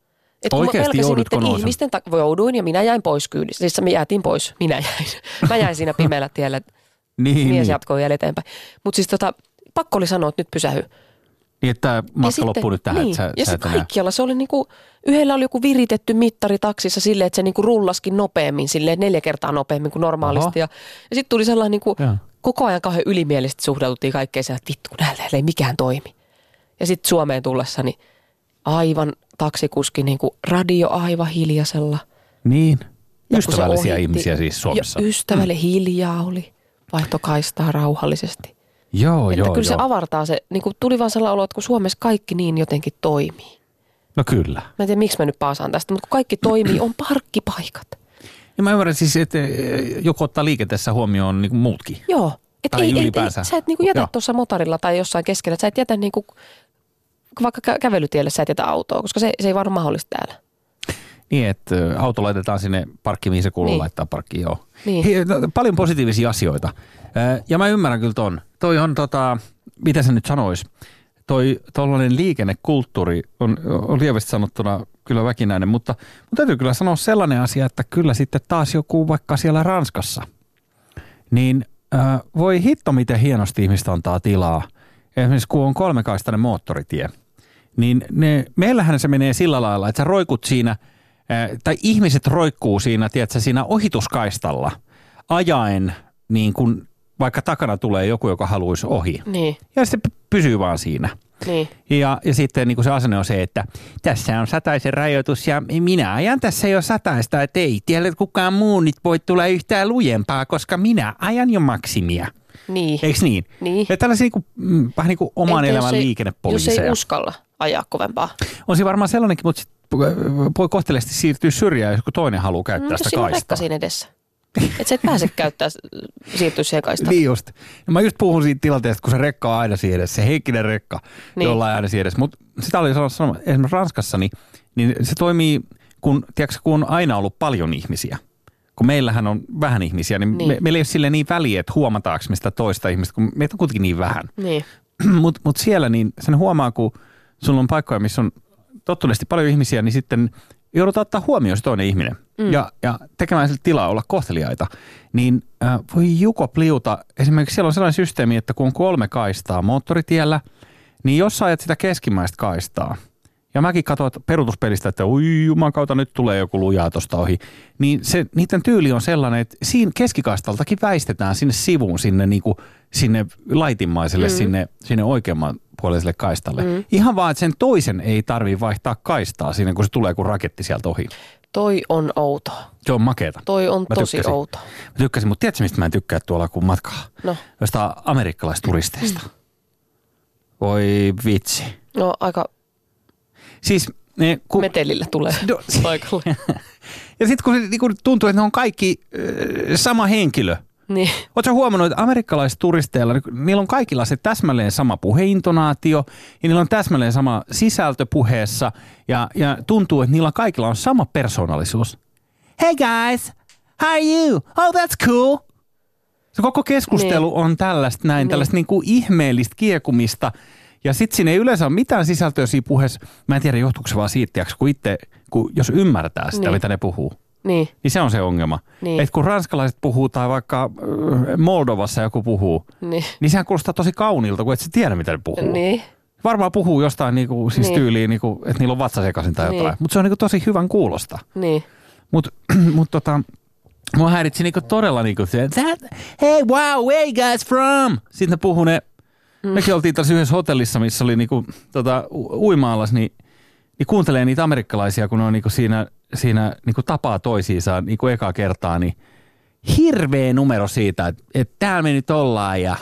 Et kun pelkäsin joudutko niiden ihmisten tak- jouduin ja minä jäin pois kyydissä. Siis me jäätiin pois. Minä jäin. Mä jäin siinä pimeällä tiellä. Niin, Mies niin. jatkoi vielä eteenpäin. Mutta siis tota, pakko oli sanoa, että nyt pysähy. Niin, että Ja matka sitten- loppuu nyt tähän, niin. sä, ja enää. kaikkialla se oli niinku, yhdellä oli joku viritetty mittari taksissa silleen, että se niinku rullaskin nopeammin, silleen neljä kertaa nopeammin kuin normaalisti. Ja, ja sitten tuli sellainen niinku, Joo. koko ajan kauhean ylimielisesti suhdaututtiin kaikkeen siellä, että vittu näillä ei mikään toimi. Ja sitten Suomeen tullessa, niin aivan taksikuski niinku radio aivan hiljaisella. Niin. Ja Ystävällisiä ohitti- ihmisiä siis Suomessa. Ja ystävälle hiljaa oli, vaihtokaistaa rauhallisesti. Joo, että joo, kyllä se joo. avartaa se, niin kuin tuli vaan sellainen olo, että kun Suomessa kaikki niin jotenkin toimii. No kyllä. Mä en tiedä, miksi mä nyt paasaan tästä, mutta kun kaikki toimii, on parkkipaikat. Ja mä ymmärrän siis, että eh, joku ottaa liikenteessä huomioon niin kuin muutkin. Joo. Et Tai ei, ei, ei, ylipäänsä. sä et niinku jätä Joo. tuossa motorilla tai jossain keskellä, sä et jätä niinku, vaikka kä- kävelytielle sä et jätä autoa, koska se, se ei vaan ole mahdollista täällä. Niin, että auto laitetaan sinne parkkiin, mihin se kuuluu Niin. laittaa parkkiin, joo. Niin. No, paljon positiivisia asioita. Ja mä ymmärrän kyllä ton. Toi on tota, mitä se nyt sanois, toi tollainen liikennekulttuuri on, on lievästi sanottuna kyllä väkinäinen, mutta, mutta täytyy kyllä sanoa sellainen asia, että kyllä sitten taas joku vaikka siellä Ranskassa, niin äh, voi hitto miten hienosti ihmistä antaa tilaa. Esimerkiksi kun on kolmekaistainen moottoritie, niin ne, meillähän se menee sillä lailla, että sä roikut siinä, tai ihmiset roikkuu siinä, tiedätkö, siinä ohituskaistalla ajaen niin kun vaikka takana tulee joku, joka haluaisi ohi. Niin, Ja se pysyy vaan siinä. niin. Ja, ja sitten niin kuin se asenne on se, että tässä on sataisen rajoitus ja minä ajan tässä jo sataista, että ei tiedä kukaan muu nyt voi tulla yhtään lujempaa, koska minä ajan jo maksimia. Niin. Eikö niin? Niin. Ja tällaisia niin kuin, mm, vähän niin kuin oman Entä elämän ei- Jos liikennepoliiseja. ei uskalla ajaa kovempaa. On siinä varmaan sellainenkin, mutta voi kohteliasti siirtyä syrjään, jos toinen haluaa käyttää Mm, jos sitä siinä on rekka kaistaa. siinä edessä. Että sä et pääse käyttää, siirtyä siihen kaistaan. Niin just. Ja mä just puhun siitä tilanteesta, kun se rekka on aina siinä edessä, se henkinen rekka, niin. Jolla on aina siinä edessä. Mutta sitä oli sanonut, sanonut esimerkiksi Ranskassa, niin, niin se toimii, kun, tiedätkö, kun on aina ollut paljon ihmisiä. Kun meillähän on vähän ihmisiä, niin, niin. Niin. Me, meillä ei ole sille niin väliä, että huomataanko me sitä toista ihmistä, kun meitä on kuitenkin niin vähän. Niin. Mutta mut siellä niin sen huomaa, kun sulla on paikkoja, missä on tottuneesti paljon ihmisiä, niin sitten joudutaan ottaa huomioon se toinen ihminen mm. ja, ja tekemään sille tilaa olla kohteliaita. Niin äh, voi juko pliuta. Esimerkiksi siellä on sellainen systeemi, että kun on kolme kaistaa moottoritiellä, niin jos sä ajat sitä keskimmäistä kaistaa, ja mäkin katsoin että peruutuspelistä, että ui jumakauta, nyt tulee joku lujaa tuosta ohi. Niin se, niiden tyyli on sellainen, että siinä keskikaistaltakin väistetään sinne sivuun, sinne, niin kuin, sinne laitimmaiselle, mm. sinne, sinne oikeamman puoleiselle kaistalle. Mm. Ihan vaan, että sen toisen ei tarvi vaihtaa kaistaa siinä, kun se tulee kuin raketti sieltä ohi. Toi on outoa. Se on makeeta. Toi on Mä tosi tykkäsin. outoa. Mä tykkäsin, mutta tiedätkö mistä mä en tykkää tuolla kun matkaa? No, Jostain amerikkalaisturisteista. Voi vitsi. no aika Siis ne, kun, metelillä tulee No, paikalle. ja sitten kun se niin kun tuntuu, että ne on kaikki äh, sama henkilö. Niin. Oletko huomannut, että amerikkalaisturisteilla, niin niillä on kaikilla se täsmälleen sama puheintonaatio ja niillä on täsmälleen sama sisältö puheessa ja, ja tuntuu, että niillä kaikilla on sama persoonallisuus. Hey guys, how are you? Oh, that's cool. Se koko keskustelu niin. on tällaista näin, niin. tällaista niin kuin ihmeellistä kiekumista. Ja sitten siinä ei yleensä ole mitään sisältöä siinä puheessa. Mä en tiedä, johtuuko se vaan siitä, kun itse, kun jos ymmärtää sitä. Niin. mitä ne puhuu. Niin. Niin se on se ongelma. Niin. Että kun ranskalaiset puhuu tai vaikka äh, Moldovassa joku puhuu, Niin. niin sehän kuulostaa tosi kauniilta, kun et sä tiedä, mitä ne puhuu. Niin. Varmaan puhuu jostain niinku, siis Niin. tyyliin, niinku, että niillä on vatsa sekaisin tai Niin. jotain. Mutta se on niinku tosi hyvän kuulosta. Niin. Mutta mut tota, mua häiritsi niinku todella niinku se, that, hey wow, where you guys from? Sitten ne puhuu ne, mm. mekin oltiin tässä yhdessä hotellissa, missä oli niinku, tota, uima-alas, niin, niin kuuntelee niitä amerikkalaisia, kun ne on niinku siinä, siinä niinku tapaa toisiinsa niinku ekaa kertaa, niin hirveä numero siitä, että, että täällä me nyt ollaan ja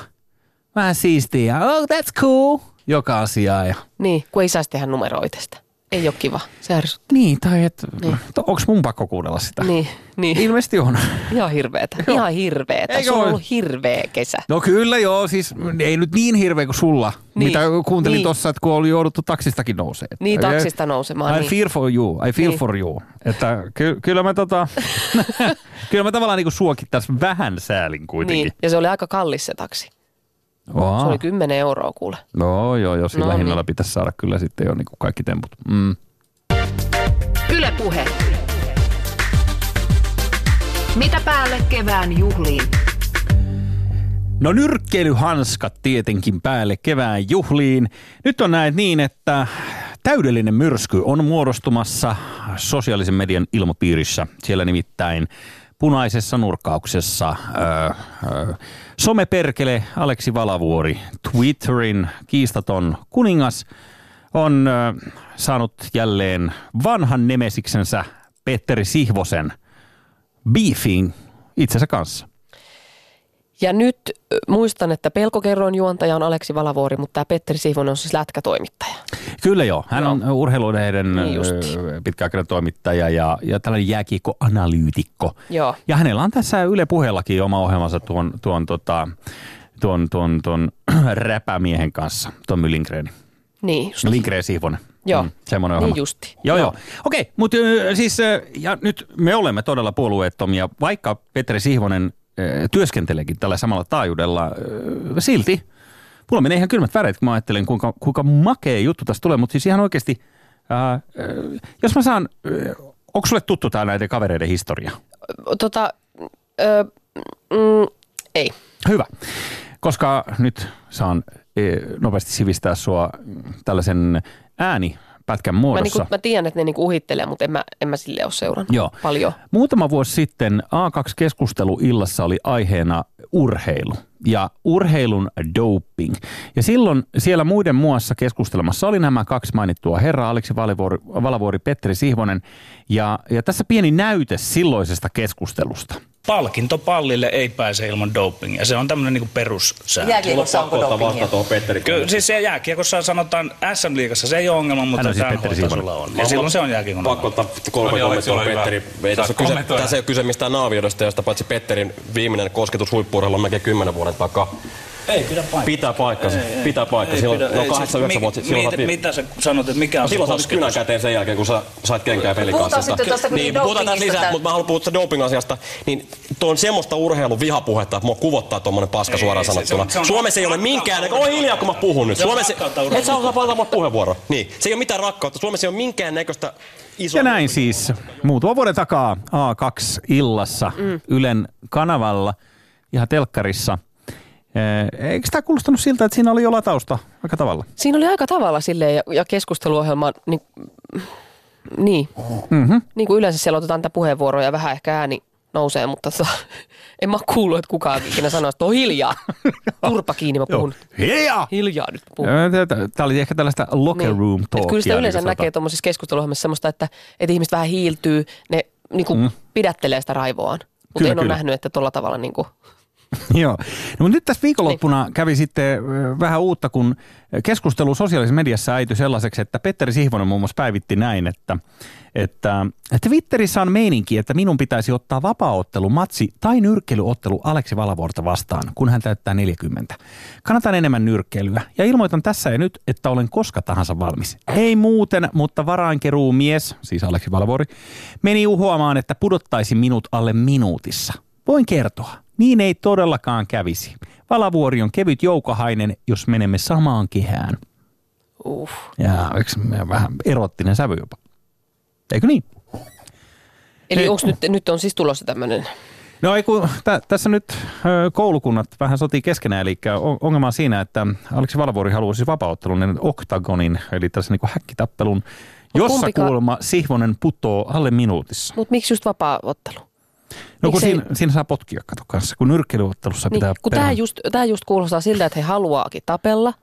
vähän siistiä ja oh that's cool joka asiaa ja Niin, kun ei saisi tehdä numeroitesta. Ei ole kiva. Se ärsyttää. niin, tai että Niin. onko mun pakko kuunnella sitä? Niin, niin. Ilmeisesti on. Ihan hirveetä. Ihan hirveetä. Eikö Sulla on ole? ollut hirveä kesä. No kyllä joo, siis ei nyt niin hirveä kuin sulla, Niin. mitä kuuntelin Niin. tuossa, että kun oli jouduttu taksistakin nousee. Niin, taksista nousemaan. I niin. fear for you, I feel Niin. for you. Että ky- kyllä mä tota, kyllä mä tavallaan niinku suokittaisi vähän säälin kuitenkin. Niin, ja se oli aika kallis se taksi. Aa. Se oli 10 euroa kuule. No joo, joo, sillä No hinnalla niin. pitäisi saada kyllä sitten jo niinku kaikki temput. Mm. Yle Puhe. Mitä päälle kevään juhliin? No nyrkkeilyhanskat tietenkin päälle kevään juhliin. Nyt on näet niin, että täydellinen myrsky on muodostumassa sosiaalisen median ilmapiirissä. Siellä nimittäin punaisessa nurkkauksessa ö, ö, someperkele Aleksi Valavuori, Twitterin kiistaton kuningas, on saanut jälleen vanhan nemesiksensä Petteri Sihvosen beefiin itsensä kanssa. Ja nyt muistan, että pelkokerron juontaja on Aleksi Valavuori, mutta tämä Petteri Sihvonen on siis lätkätoimittaja. Kyllä joo. Hän Joo. on urheilulehden Niin pitkäaikainen toimittaja ja, ja tällainen jääkiekkoanalyytikko. Joo. Ja hänellä on tässä Yle puheellakin oma ohjelmansa tuon, tuon, tota, tuon, tuon, tuon räpämiehen kanssa, tuon Lindgren. Niin, just. Lindgren Sihvonen. Joo. semmoinen Niin ohjelma. justi. Joo, joo. Joo. Okei, mutta ö, siis ja nyt me olemme todella puolueettomia, vaikka Petri Sihvonen työskenteleekin tällä samalla taajuudella, silti mulla menee ihan kylmät väreet, kun mä ajattelen, kuinka, kuinka makea juttu tästä tulee, mutta siis ihan oikeasti, ää, jos mä saan, onko sulle tuttu tämä näiden kavereiden historia? Tota, ö, mm, ei. Hyvä, koska nyt saan nopeasti sivistää sua tällaisen äänipätkän Mä, muodossa. niinku, mä tiedän, että ne niinku uhittelee, mutta en mä, en mä sille ole seurannut Joo. paljon. Muutama vuosi sitten A2-keskustelu illassa oli aiheena urheilu ja urheilun doping. Ja silloin siellä muiden muassa keskustelemassa oli nämä kaksi mainittua herraa, Aleksi Valavuori, Valavuori Petteri Sihvonen. Ja, ja tässä pieni näyte silloisesta keskustelusta. Palkintopallille ei pääse ilman dopingia. Se on tämmöinen niin perussääntö. Jääkiekossa onko dopingia? tuohon Petteri. Kyllä, siis se jääkiekossa sanotaan SM-liigassa se ei ole ongelma, mutta Hän on siis tasolla on. Ja silloin se on jääkiekon Pakko ottaa kolme No niin. Petteri. Ei tässä, kyse, tässä ei ole kyse mistään naavioidasta, josta paitsi Petterin viimeinen kosketus huippuurheilu on melkein kymmenen vuoden takaa. Ei pidä paikkaa. Pitää paikkansa, pitää paikkansa. Silloin, pidä- no ei, 8 9 mi- vuotta. Silloin mitä, saat mitä sä sanot, että mikä on se silloin sait kynän kosketus? käteen sen jälkeen, kun sä sait kenkää pelikansasta. Puhutaan sitten tuosta kuitenkin niin, puhutaan tästä dopingista lisää, mutta mä haluan puhua doping-asiasta. Niin tuo on semmoista urheilun vihapuhetta, että mua kuvottaa tuommoinen paska Ei, suoraan se- se on- sanottuna. se on Suomessa ei ole minkään... Oi hiljaa, kun mä puhun nyt. Se on Suomessa... Et sä osaa valita mua puheenvuoro. Niin, se ei ole mitään rakkautta. Suomessa ei ole minkään näköistä. Ja näin siis muutama vuoden takaa A2 illassa mm. Ylen kanavalla ihan telkkarissa. Eh, Eikö tämä kuulostanut siltä, että siinä oli jo latausta aika tavalla? Siinä oli aika tavalla silleen ja, ja keskusteluohjelma, niin, niin. Mm-hmm. niin kuin yleensä siellä otetaan tätä puheenvuoroa ja vähän ehkä ääni nousee, mutta tota, en mä ole kuullut, että kukaan ikinä sanoo, että on hiljaa. Turpa kiinni, mä puhun. Hiljaa! Hiljaa nyt puhun. Tämä oli ehkä tällaista locker room Et talkia. kyllä sitä yleensä niin näkee tuommoisissa keskusteluohjelmissa semmoista, että, että ihmiset vähän hiiltyy, ne niin kuin mm. pidättelee sitä raivoaan. Mutta Kyllä, en ole kyllä. nähnyt, että tuolla tavalla niin kuin, Joo. No, mutta nyt tässä viikonloppuna kävi sitten vähän uutta, kun keskustelu sosiaalisessa mediassa äityi sellaiseksi, että Petteri Sihvonen muun muassa päivitti näin, että, että, että Twitterissä on meininki, että minun pitäisi ottaa vapaaottelu, matsi tai nyrkkeilyottelu Aleksi Valavuorta vastaan, kun hän täyttää 40. Kannatan enemmän nyrkkeilyä ja ilmoitan tässä ja nyt, että olen koska tahansa valmis. Ei muuten, mutta varainkeruu mies, siis Aleksi Valavuori, meni uhoamaan, että pudottaisi minut alle minuutissa. Voin kertoa, niin ei todellakaan kävisi. Valavuori on kevyt joukahainen, jos menemme samaan kehään. uh. Ja vähän erottinen sävy jopa? Eikö niin? Eli Ei. onks nyt, nyt on siis tulossa tämmöinen, No ei kun tä, tässä nyt ö, koulukunnat vähän sotii keskenään, eli on- ongelma on siinä, että Aleksi Valvuori haluaa siis vapauttelun, niin oktagonin, eli tällaisen niin häkkitappelun, jossa kuulemma Sihvonen putoo alle minuutissa. Mutta miksi just vapaa-ottelu? No kun siinä, siinä saa potkia kato kanssa, kun nyrkkeilyottelussa Niin, pitää kun tämä just, tää just kuulostaa siltä, että he haluaakin tapella,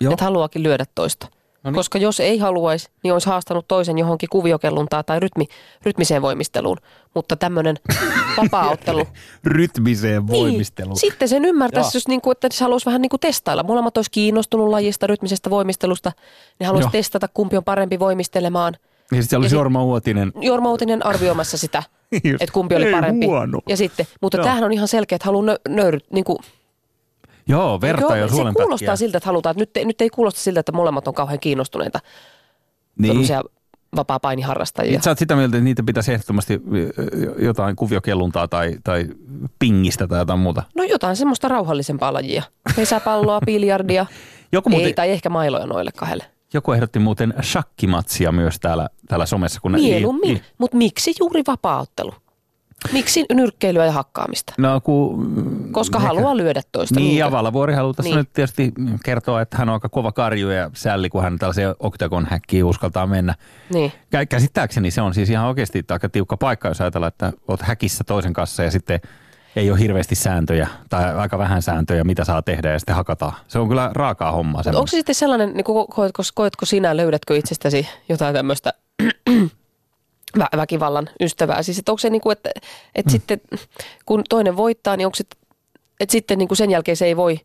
Joo. että haluaakin lyödä toista. No niin. Koska jos ei haluaisi, niin olisi haastanut toisen johonkin kuviokelluntaan tai rytmi, rytmiseen voimisteluun. Mutta tämmöinen vapaa-ottelu. rytmiseen voimisteluun. Niin. Sitten sen ymmärtäisi, jos niinku, että se haluaisi vähän niinku testailla. Molemmat olisi kiinnostunut lajista, rytmisestä voimistelusta. Ne haluaisi Joo. testata, kumpi on parempi voimistelemaan. Ja sitten olisi sit- Jorma Uotinen. Jorma Uutinen arvioimassa sitä, että kumpi oli Ei parempi. huono. Ja sitten, mutta Joo. tämähän on ihan selkeä, että haluaa nö, nöyry, niinku, Joo, verta ja se kuulostaa siltä, että halutaan. Että nyt, ei- nyt ei kuulosta siltä, että molemmat on kauhean kiinnostuneita niin. niin. vapaa-painiharrastajia. Sä oot sitä mieltä, että niitä pitäisi ehdottomasti jotain kuviokelluntaa tai, tai pingistä tai jotain muuta. No jotain semmoista rauhallisempaa lajia. Pesäpalloa, biljardia. Joku, muuten, Ei, tai ehkä mailoja noille kahdelle. Joku ehdotti muuten shakkimatsia myös täällä, täällä somessa. Kun Mieluummin. I- Mutta miksi juuri vapaaottelu? Miksi nyrkkeilyä ja hakkaamista? No kun... Koska ehkä- haluaa lyödä toista. Niin, niinkö? ja Valavuori haluaa tässä Niin. nyt tietysti kertoa, että hän on aika kova karju ja sälli, kun hän tällaiseen oktagon häkkiin uskaltaa mennä. Niin. Kä- Käsittääkseni se on siis ihan oikeasti aika tiukka paikka, jos ajatellaan, että olet häkissä toisen kanssa ja sitten ei ole hirveästi sääntöjä tai aika vähän sääntöjä, mitä saa tehdä ja sitten hakataan. Se on kyllä raakaa hommaa. Onko se sitten sellainen, niin ko- koetko, koetko sinä, löydätkö itsestäsi jotain tämmöistä vä- väkivallan ystävää? Siis että onko se niin kuin, että, että mm. sitten kun toinen voittaa, niin onko se, että sitten niin kuin sen jälkeen se ei voi,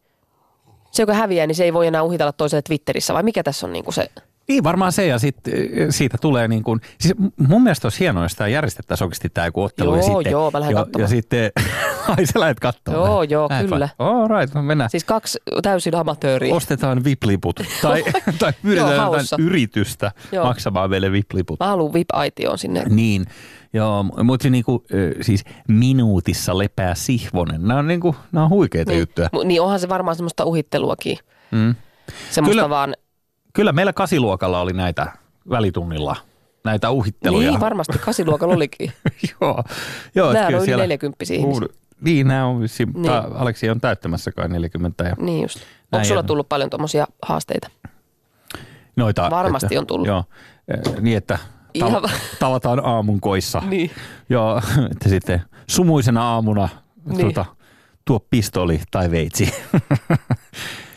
se joka häviää, niin se ei voi enää uhitella toiselle Twitterissä vai mikä tässä on niin kuin se? Niin varmaan se ja sit, eh, siitä tulee niin kuin, siis mun mielestä olisi hienoa, jos tämä järjestettäisiin oikeasti tämä joku ottelu. ja Joo, sitten, joo, mä lähden ja, katsomaan. ja sitten, ai sä lähdet katsomaan. Joo, joo, Lähet kyllä. vai? All right, no mennään. Siis kaksi täysin amatööriä. Ostetaan vipliput tai, tai pyydetään Joo, jotain yritystä Joo. maksamaan meille vipliput. Mä haluan VIP-aitioon sinne. Niin, joo, mutta niinku, siis minuutissa lepää Sihvonen. Nämä on, niinku, nämä on huikeita Niin, juttuja. Niin onhan se varmaan semmoista uhitteluakin. Mm. Semmoista Kyllä. vaan, Kyllä meillä kasiluokalla oli näitä välitunnilla, näitä uhitteluja. niin varmasti kasiluokalla olikin. joo, joo Nämä on yli siellä- 40 ihmisiä. Niin, nämä on, niin. Niin. Aleksi on täyttämässä kai 40 ja Niin just. Onko sulla on. tullut paljon tuommoisia haasteita? noita. Varmasti että, on tullut. Joo, niin että Ihan tava, va- tavataan aamun koissa. Niin. Joo, että sitten sumuisena aamuna Niin. tuota, tuo pistoli tai veitsi.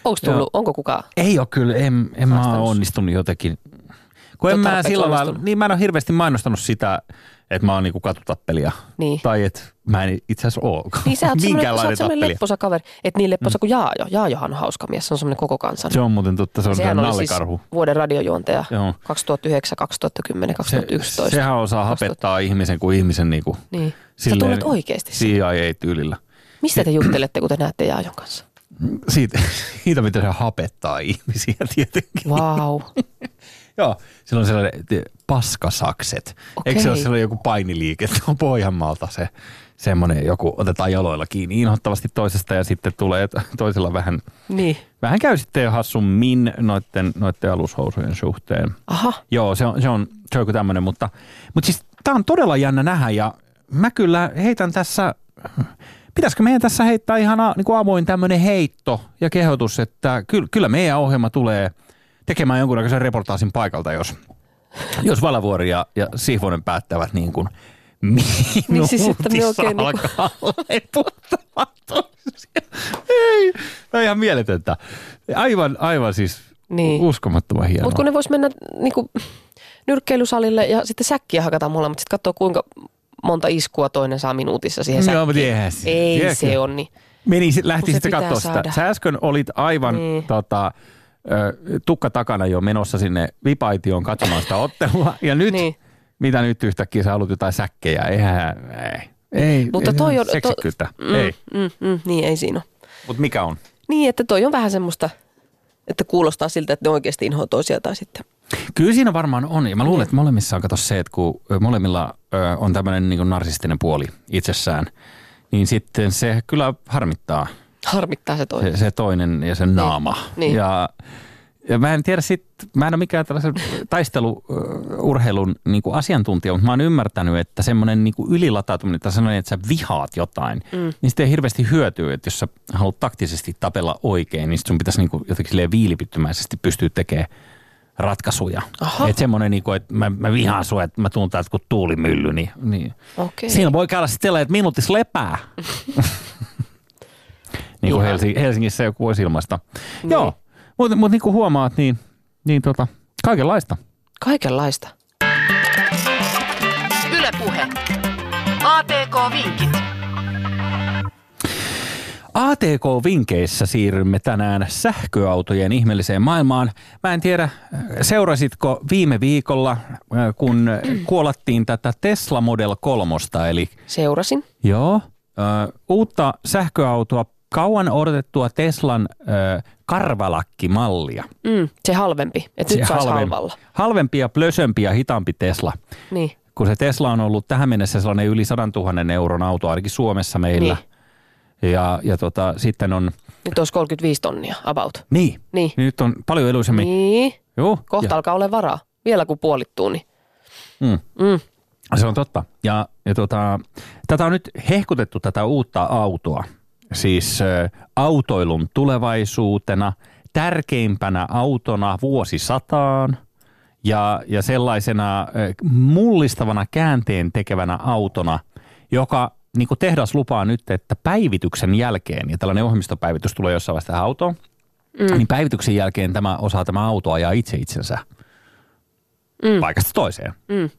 Onko Joo. tullut, onko kukaan? Ei ole kyllä, en, en mä ole onnistunut jotenkin. Kun en mä sillä lailla, niin mä en ole hirveästi mainostanut sitä, että mä oon niinku katutappelija. Niin. Tai että mä en itse asiassa ole Niin sä oot semmoinen, semmoinen lepposa kaveri. Et niin lepposa kuin Jaajo. Jaajohan on hauska mies, se on semmoinen koko kansan. Se on muuten totta, se on Sehän oli siis nallikarhu. vuoden radiojuonteja Joo. 2009, 2010, Se, 2011. sehän osaa 2000. hapettaa ihmisen kuin ihmisen niinku, Niin. Sä tunnet oikeasti. CIA-tyylillä. Mistä te juttelette, kun te näette Jaajon kanssa? Siitä, siitä miten se hapettaa ihmisiä tietenkin. Vau. Joo, sillä on sellainen paskasakset. Eikö se ole sellainen joku painiliike, että on Pohjanmaalta se semmoinen joku, otetaan jaloilla kiinni inhottavasti toisesta ja sitten tulee toisella vähän, Niin. vähän käy sitten jo hassummin noitten, noitten alushousujen suhteen. Aha. Joo, se on, se on, se on joku tämmöinen, mutta, mutta siis tämä on todella jännä nähdä ja mä kyllä heitän tässä, pitäisikö meidän tässä heittää ihan a- niin kuin avoin tämmöinen heitto ja kehotus, että kyllä, kyllä meidän ohjelma tulee tekemään jonkunnäköisen reportaasin paikalta, jos, jos Valavuori ja, ja Sihvonen päättävät niin kuin minuutissa Niin siis, että ne oikein niin kuin- alkaa. Ei, tämä on ihan mieletöntä. Aivan, aivan siis Niin. uskomattoman hienoa. Mutta kun ne vois mennä niinku, nyrkkeilysalille ja sitten säkkiä hakata molemmat, sitten katsoa kuinka monta iskua toinen saa minuutissa siihen eihän se- Ei tiedätkö? se on niin. Meni, lähti sitten katsoa sitä. saada. Sä äsken olit aivan niin. Tota, tukka takana jo menossa sinne vipaitioon katsomaan sitä ottelua. Ja nyt, niin. Mitä nyt yhtäkkiä sä haluat jotain säkkejä? Eihän, ei. Ei, Mutta ei, toi on- to- Seksikkyyttä, ei. Mm, mm, niin, ei siinä ole. Mutta mikä on? Niin, että toi on vähän semmoista, että kuulostaa siltä, että ne oikeasti inhoa toisia tai sitten. Kyllä siinä varmaan on. Ja mä luulen, että molemmissa on kato se, että kun molemmilla ö, on tämmöinen niin narsistinen puoli itsessään, niin sitten se kyllä harmittaa Harmittaa se toinen. se, se toinen ja sen naama. niin. Ja Ja mä en tiedä sit, mä en ole mikään tällaisen taisteluurheilun niin asiantuntija, mutta mä oon ymmärtänyt, että semmoinen niin ylilatautuminen, että sanoin, että sä vihaat jotain, mm. niin sitten ei hirveästi hyötyä, että jos sä haluat taktisesti tapella oikein, niin sun pitäisi niin kuin jotenkin silleen viilipyttymäisesti pystyä tekemään ratkaisuja. Että semmoinen, niin kuin, että mä, mä vihaan sua, että mä tuun täältä kuin tuulimylly, niin, niin Okei. siinä voi käydä sitten sellainen, että minuutis lepää. niin kuin Ihan. Helsi, Helsingissä joku voisi ilmaista. Joo, mutta mut niin kuin huomaat, niin, niin tota, kaikenlaista. Kaikenlaista. Ylepuhe. ATK-vinkit. ATK-vinkeissä siirrymme tänään sähköautojen ihmeelliseen maailmaan. Mä en tiedä, seurasitko viime viikolla, äh, kun kuolattiin tätä Tesla Model 3, eli Seurasin. joo, uutta sähköautoa, kauan odotettua Teslan karvalakkimallia. Mm, se halvempi. Että nyt saisi halvem- halvalla. Halvempi ja plösömpi ja hitaampi Tesla. Niin. Kun se Tesla on ollut tähän mennessä sellainen yli 100 000 euron auto, ainakin Suomessa meillä. Ja, ja tota, sitten on, Nyt olisi 35 tonnia about. niin, Niin. nyt on paljon edullisemmin. Niin. Joo, Kohta ja, alkaa olla varaa. Vielä kun puolittuu, niin mm, mm. se on totta. Ja, ja tota, tätä on nyt hehkutettu tätä uutta autoa. Siis ä, autoilun tulevaisuutena, tärkeimpänä autona vuosisataan ja, ja sellaisena ä, mullistavana käänteen tekevänä autona, joka niin kuin tehdas lupaa nyt, että päivityksen jälkeen, ja tällainen ohjelmistopäivitys tulee jossain vaiheessa tähän autoon, mm. niin päivityksen jälkeen tämä osaa tämä auto ajaa itse itsensä mm. paikasta toiseen. Mm.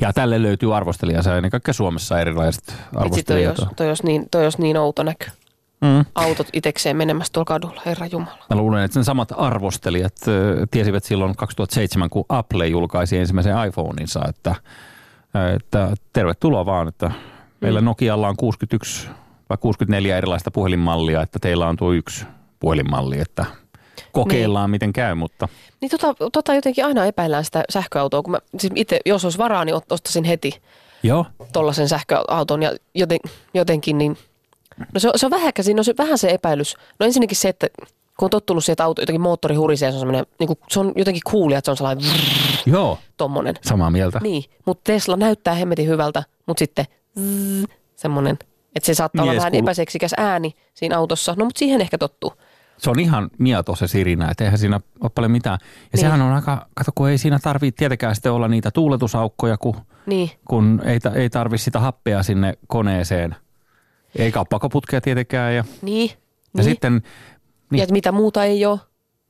Ja tälle löytyy arvostelijansa ennen kaikkea Suomessa erilaiset toi arvostelijat. jos, toi, jos niin, toi jos niin outo näky. Mm. Autot itekseen menemässä tuolla kadulla, herra Jumala. Mä luulen, että sen samat arvostelijat ö, tiesivät silloin 2007, kun Apple julkaisi ensimmäisen iPhoneinsa, että, että tervetuloa vaan, että meillä Nokialla on 61 vai 64 erilaista puhelinmallia, että teillä on tuo yksi puhelinmalli, että kokeillaan miten käy, mutta Niin tota, tota jotenkin aina epäillään sitä sähköautoa, kun mä siis itse, jos olisi varaa, niin ostaisin heti joo, tollaisen sähköauton ja joten, jotenkin niin, no se on, se on vähän, siinä on se, vähän se epäilys. No ensinnäkin se, että kun on tottunut siihen, että auto jotenkin moottori hurisee, se on semmoinen, niin kuin, se on jotenkin coolia, että se on sellainen joo, tommonen. samaa mieltä. Niin, mutta Tesla näyttää hemmetin hyvältä, mutta sitten zzz, semmoinen, että se saattaa olla Mies vähän kuulu- epäseksikäs ääni siinä autossa. No mutta siihen ehkä tottuu. Se on ihan mieto se sirinä, että eihän siinä ole paljon mitään. Ja Niin. sehän on aika, kato kun ei siinä tarvitse tietenkään sitten olla niitä tuuletusaukkoja, kun, Niin, kun ei, ei tarvi sitä happea sinne koneeseen. Ei pakoputkia tietenkään. Ja, niin. ja niin. sitten, ja niin. että mitä muuta ei ole.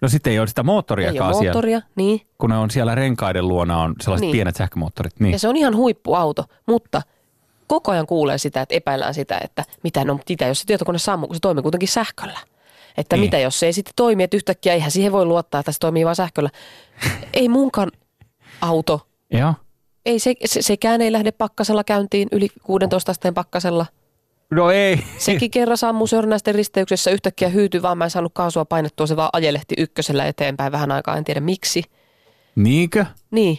no sitten ei ole sitä Ei moottoriakaan ole siellä. moottoria, niin. Kun ne on siellä renkaiden luona on sellaiset Niin. pienet sähkömoottorit. Niin. Ja se on ihan huippuauto, mutta koko ajan kuulee sitä, että epäillään sitä, että mitä, no, mitä jos se tietokone sammuu, kun se toimii kuitenkin sähköllä. Että Niin. mitä jos se ei sitten toimi, että yhtäkkiä eihän siihen voi luottaa, että se toimii vain sähköllä. ei munkaan auto, Joo. ei se, se, sekään ei lähde pakkasella käyntiin yli 16 asteen pakkasella. No ei. Sekin kerran sammuu Sörnäisten risteyksessä yhtäkkiä hyytyi, vaan mä en saanut kaasua painettua, se vaan ajelehti ykkösellä eteenpäin vähän aikaa, en tiedä miksi. Niinkö? Niin,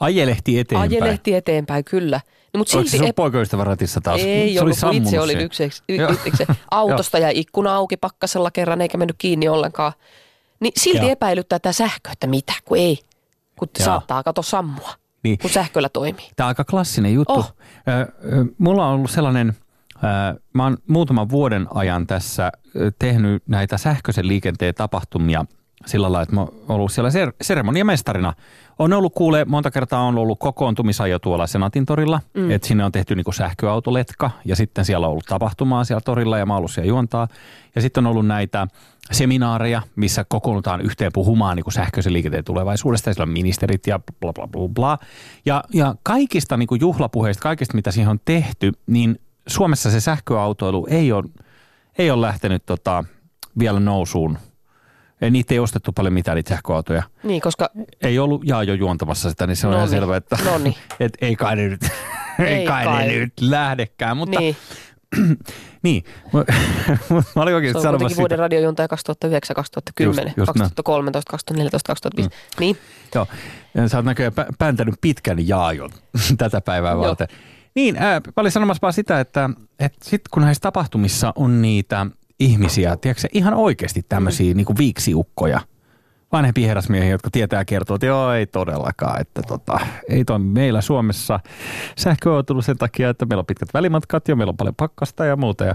Ajelehti eteenpäin. ajelehti eteenpäin kyllä. No, mutta Oliko se silti sun poikaystävä ratissa taas? Ei se ollut, oli itse olin yksi, yksi, Autosta ja ikkuna auki pakkasella kerran, eikä mennyt kiinni ollenkaan. Niin silti Joo. epäilyttää tämä sähkö, että mitä, kun ei. Kun Joo. saattaa kato sammua, Niin. kun sähköllä toimii. Tämä on aika klassinen juttu. Oh. Mulla on ollut sellainen, mä oon muutaman vuoden ajan tässä tehnyt näitä sähköisen liikenteen tapahtumia sillä lailla, että mä oon ollut siellä ser- seremoniamestarina. On ollut kuule, monta kertaa on ollut kokoontumisajo tuolla Senaatin torilla, mm. että sinne on tehty niinku sähköautoletka ja sitten siellä on ollut tapahtumaa siellä torilla ja mä oon ollut siellä juontaa. Ja sitten on ollut näitä seminaareja, missä kokoonnutaan yhteen puhumaan niin sähköisen liikenteen tulevaisuudesta ja siellä on ministerit ja bla bla bla bla. Ja, ja kaikista niin juhlapuheista, kaikista mitä siihen on tehty, niin Suomessa se sähköautoilu ei ole, ei ole lähtenyt tota, vielä nousuun. Ei, niitä ei ostettu paljon mitään niitä sähköautoja. Niin, koska Ei ollut Jaajo juontamassa sitä, niin se on ihan Noniin, selvä, että et ei kai ne nyt, ei Ei kai, kai. ne nyt lähdekään. Mutta niin, niin, mä, olin oikeasti se on sanomassa kuitenkin vuoden radiojuontaja 2009, 2010, Just- just näin. 2013, 2014, 2015. Mm. Niin, Joo, sä oot näköjään pä- pääntänyt pitkän jaajon tätä päivää Joo. varten. Niin, ää, mä olin sanomassa vaan sitä, että, että sit kun näissä tapahtumissa on niitä ihmisiä, tiedätkö, ihan oikeasti tämmöisiä mm. niin viiksiukkoja, vanhempia herrasmiehiä, jotka tietää kertoa, että joo, ei todellakaan, että tota, ei toi meillä Suomessa sähkö on tullut sen takia, että meillä on pitkät välimatkat ja meillä on paljon pakkasta ja muuta. Ja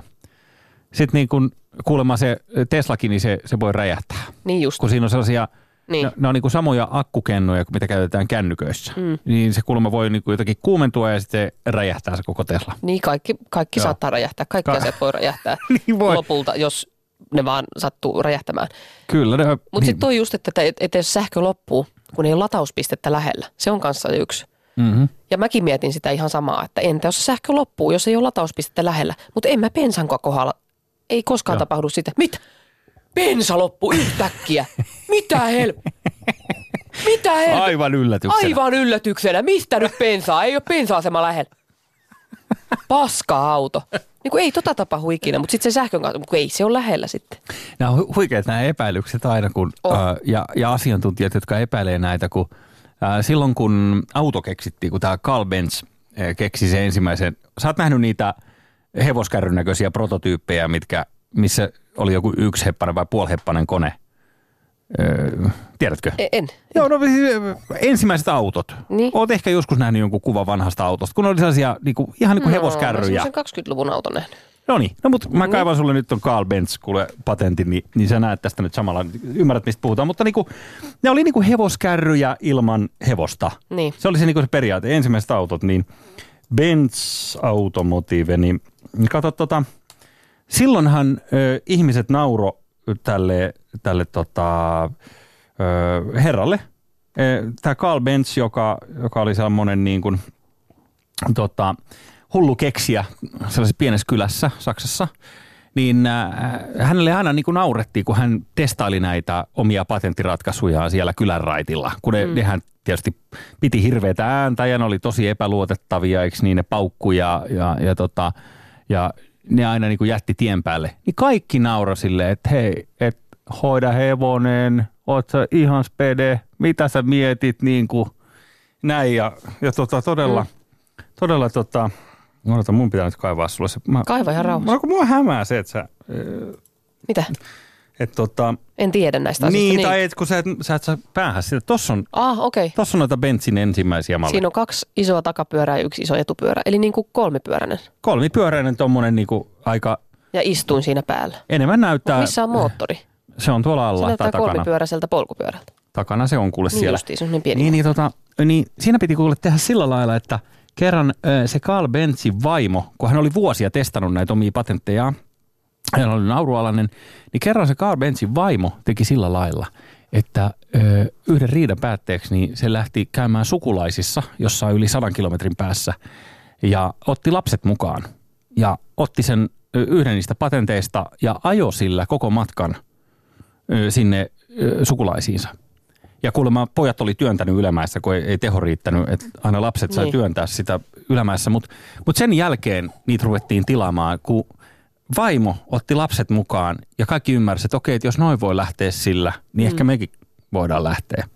sitten niin kun kuulemma se Teslakin, niin se, se voi räjähtää. Niin just. Kun siinä on sellaisia, Niin. ne, ne on niin kuin samoja akkukennoja mitä käytetään kännyköissä. Mm. Niin se kuulemma voi niin kuin jotenkin kuumentua ja sitten räjähtää se koko Tesla. Niin kaikki, kaikki Joo. saattaa räjähtää. Kaikki Ka- asiat voi räjähtää Niin voi. lopulta, jos ne vaan sattuu räjähtämään. Kyllä. Ne, Mutta niin, sitten toi just, että, että, että jos sähkö loppuu, kun ei ole latauspistettä lähellä. Se on kanssa yksi. mm-hmm. Ja mäkin mietin sitä ihan samaa, että entä jos sähkö loppuu, jos ei ole latauspistettä lähellä. Mutta en mä bensan kohdalla, ei koskaan Joo. tapahdu sitä. Mitä? Bensa loppuu yhtäkkiä. Mitä hel... Mitä hel... Aivan yllätyksenä. Aivan yllätyksenä. Mistä nyt bensaa? Ei ole bensa-asema lähellä. Paska auto. Niin kuin ei tota tapahdu ikinä, mutta sitten se sähkön kanssa, kun ei se ole lähellä sitten. Nämä on hu- huikeat nämä epäilykset aina, kun, On. ää, ja, ja asiantuntijat, jotka epäilee näitä, kun ää, silloin kun auto keksittiin, kun tämä Carl Benz ää, keksi sen ensimmäisen, sä oot nähnyt niitä hevoskärryn näköisiä prototyyppejä, mitkä, missä oli joku yksiheppainen vai puoliheppainen kone. Öö, tiedätkö? E- En. Joo, no ensimmäiset autot. Niin. Oot ehkä joskus nähnyt jonkun kuvan vanhasta autosta, kun oli sellaisia niinku, ihan niin kuin hevoskärryjä. No, sen 20-luvun auton nähnyt. No niin, no mutta mä kaivan sulle nyt ton Carl Benz kuule patentin, niin, niin sä näet tästä nyt samalla, ymmärrät mistä puhutaan. Mutta niinku, ne oli niinku hevoskärryjä ilman hevosta. Niin. Se oli se, niinku se periaate. Ensimmäiset autot, niin Benz Automotive, niin kato tota, silloinhan ö, ihmiset nauro tälle, tälle tota, ö, herralle. Tämä Carl Benz, joka, joka oli semmoinen niin kuin, tota, hullu keksiä sellaisessa pienessä kylässä Saksassa, niin äh, hänelle aina niin kuin naurettiin, kun hän testaili näitä omia patenttiratkaisujaan siellä kylän raitilla. Kun ne, mm. nehän tietysti piti hirveätä ääntä ja ne oli tosi epäluotettavia, eikö niin ne paukku ja, ja, ja, tota, ja ne aina niin kuin jätti tien päälle. Niin kaikki nauroi silleen, että hei, et hoida hevonen, oot sä ihan spede, mitä sä mietit niin kuin näin ja, ja tota, todella, mm. todella tota, Odota, mun pitää nyt kaivaa sulle se. Mä, Kaiva ihan rauhassa. Mä, mua hämää se, että sä, Mitä? Et tota, En tiedä näistä asioista. niin, tai et, kun sä et, sä et saa päähän sitä. Tossa on, Ah. Okay. tossa on noita Benzin ensimmäisiä malleja. Siinä on kaksi isoa takapyörää ja yksi iso etupyörä. Eli niin kuin kolmipyöräinen. Kolmipyöräinen tommonen niinku aika, Ja istuin siinä päällä. enemmän näyttää. Missä on moottori? Se on tuolla Se alla tai näyttää takana. kolmipyöräiseltä polkupyörältä. Takana se on kuule Niin siellä. justiin, se on niin pieni. Niin, niin, tota, niin siinä piti kuule tehdä sillä lailla, että kerran se Carl Benzin vaimo, kun hän oli vuosia testannut näitä omia patenttejaan, hän oli naurualainen, niin kerran se Carl Benzin vaimo teki sillä lailla, että ö, yhden riidan päätteeksi niin se lähti käymään sukulaisissa, jossain yli sadan kilometrin päässä, ja otti lapset mukaan. Ja otti sen yhden niistä patenteista ja ajo sillä koko matkan ö, sinne ö, sukulaisiinsa. Ja kuulemma pojat oli työntänyt ylämäessä, kun ei, ei teho riittänyt, että aina lapset sai Niin. työntää sitä ylämäessä. Mutta mut sen jälkeen niitä ruvettiin tilaamaan, kun vaimo otti lapset mukaan ja kaikki ymmärsivät, että okei, että jos noin voi lähteä sillä, niin Mm. ehkä mekin voidaan lähteä.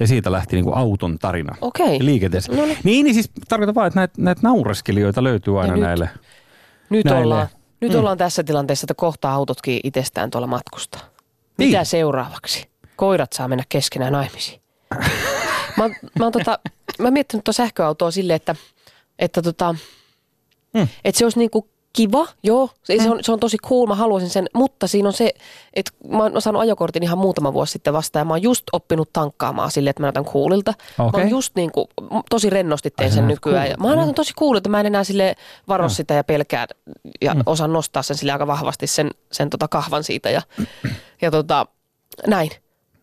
Ja siitä lähti niinku auton tarina Okei. liikenteessä. No niin. niin, niin siis tarkoitan vaan, että näitä, näitä naureskelijoita löytyy aina nyt- näille. Nyt, Näille. ollaan, nyt Mm. ollaan tässä tilanteessa, että kohta autotkin itsestään tuolla matkustaa. Niin. Mitä seuraavaksi? Koirat saa mennä keskenään naimisiin. mä, oon- mä, oon tota, mä miettinyt tuota sähköautoa silleen, että, että, tota, Mm. että se olisi niinku kiva, joo, se, se, on, se on tosi cool, mä haluaisin sen, mutta siinä on se, että mä oon mä oon saanut ajokortin ihan muutama vuosi sitten vasta ja mä oon just oppinut tankkaamaan silleen, että mä näytän coolilta. Mä Okei. oon just niinku, tosi rennosti Ai teen sä sen nykyään. Ja coolilta, mä joo. näytän tosi coolilta, mä en enää sille varo Joo. sitä ja pelkää ja Mm. osaan nostaa sen sille aika vahvasti sen, sen tota kahvan siitä ja, ja tota, näin.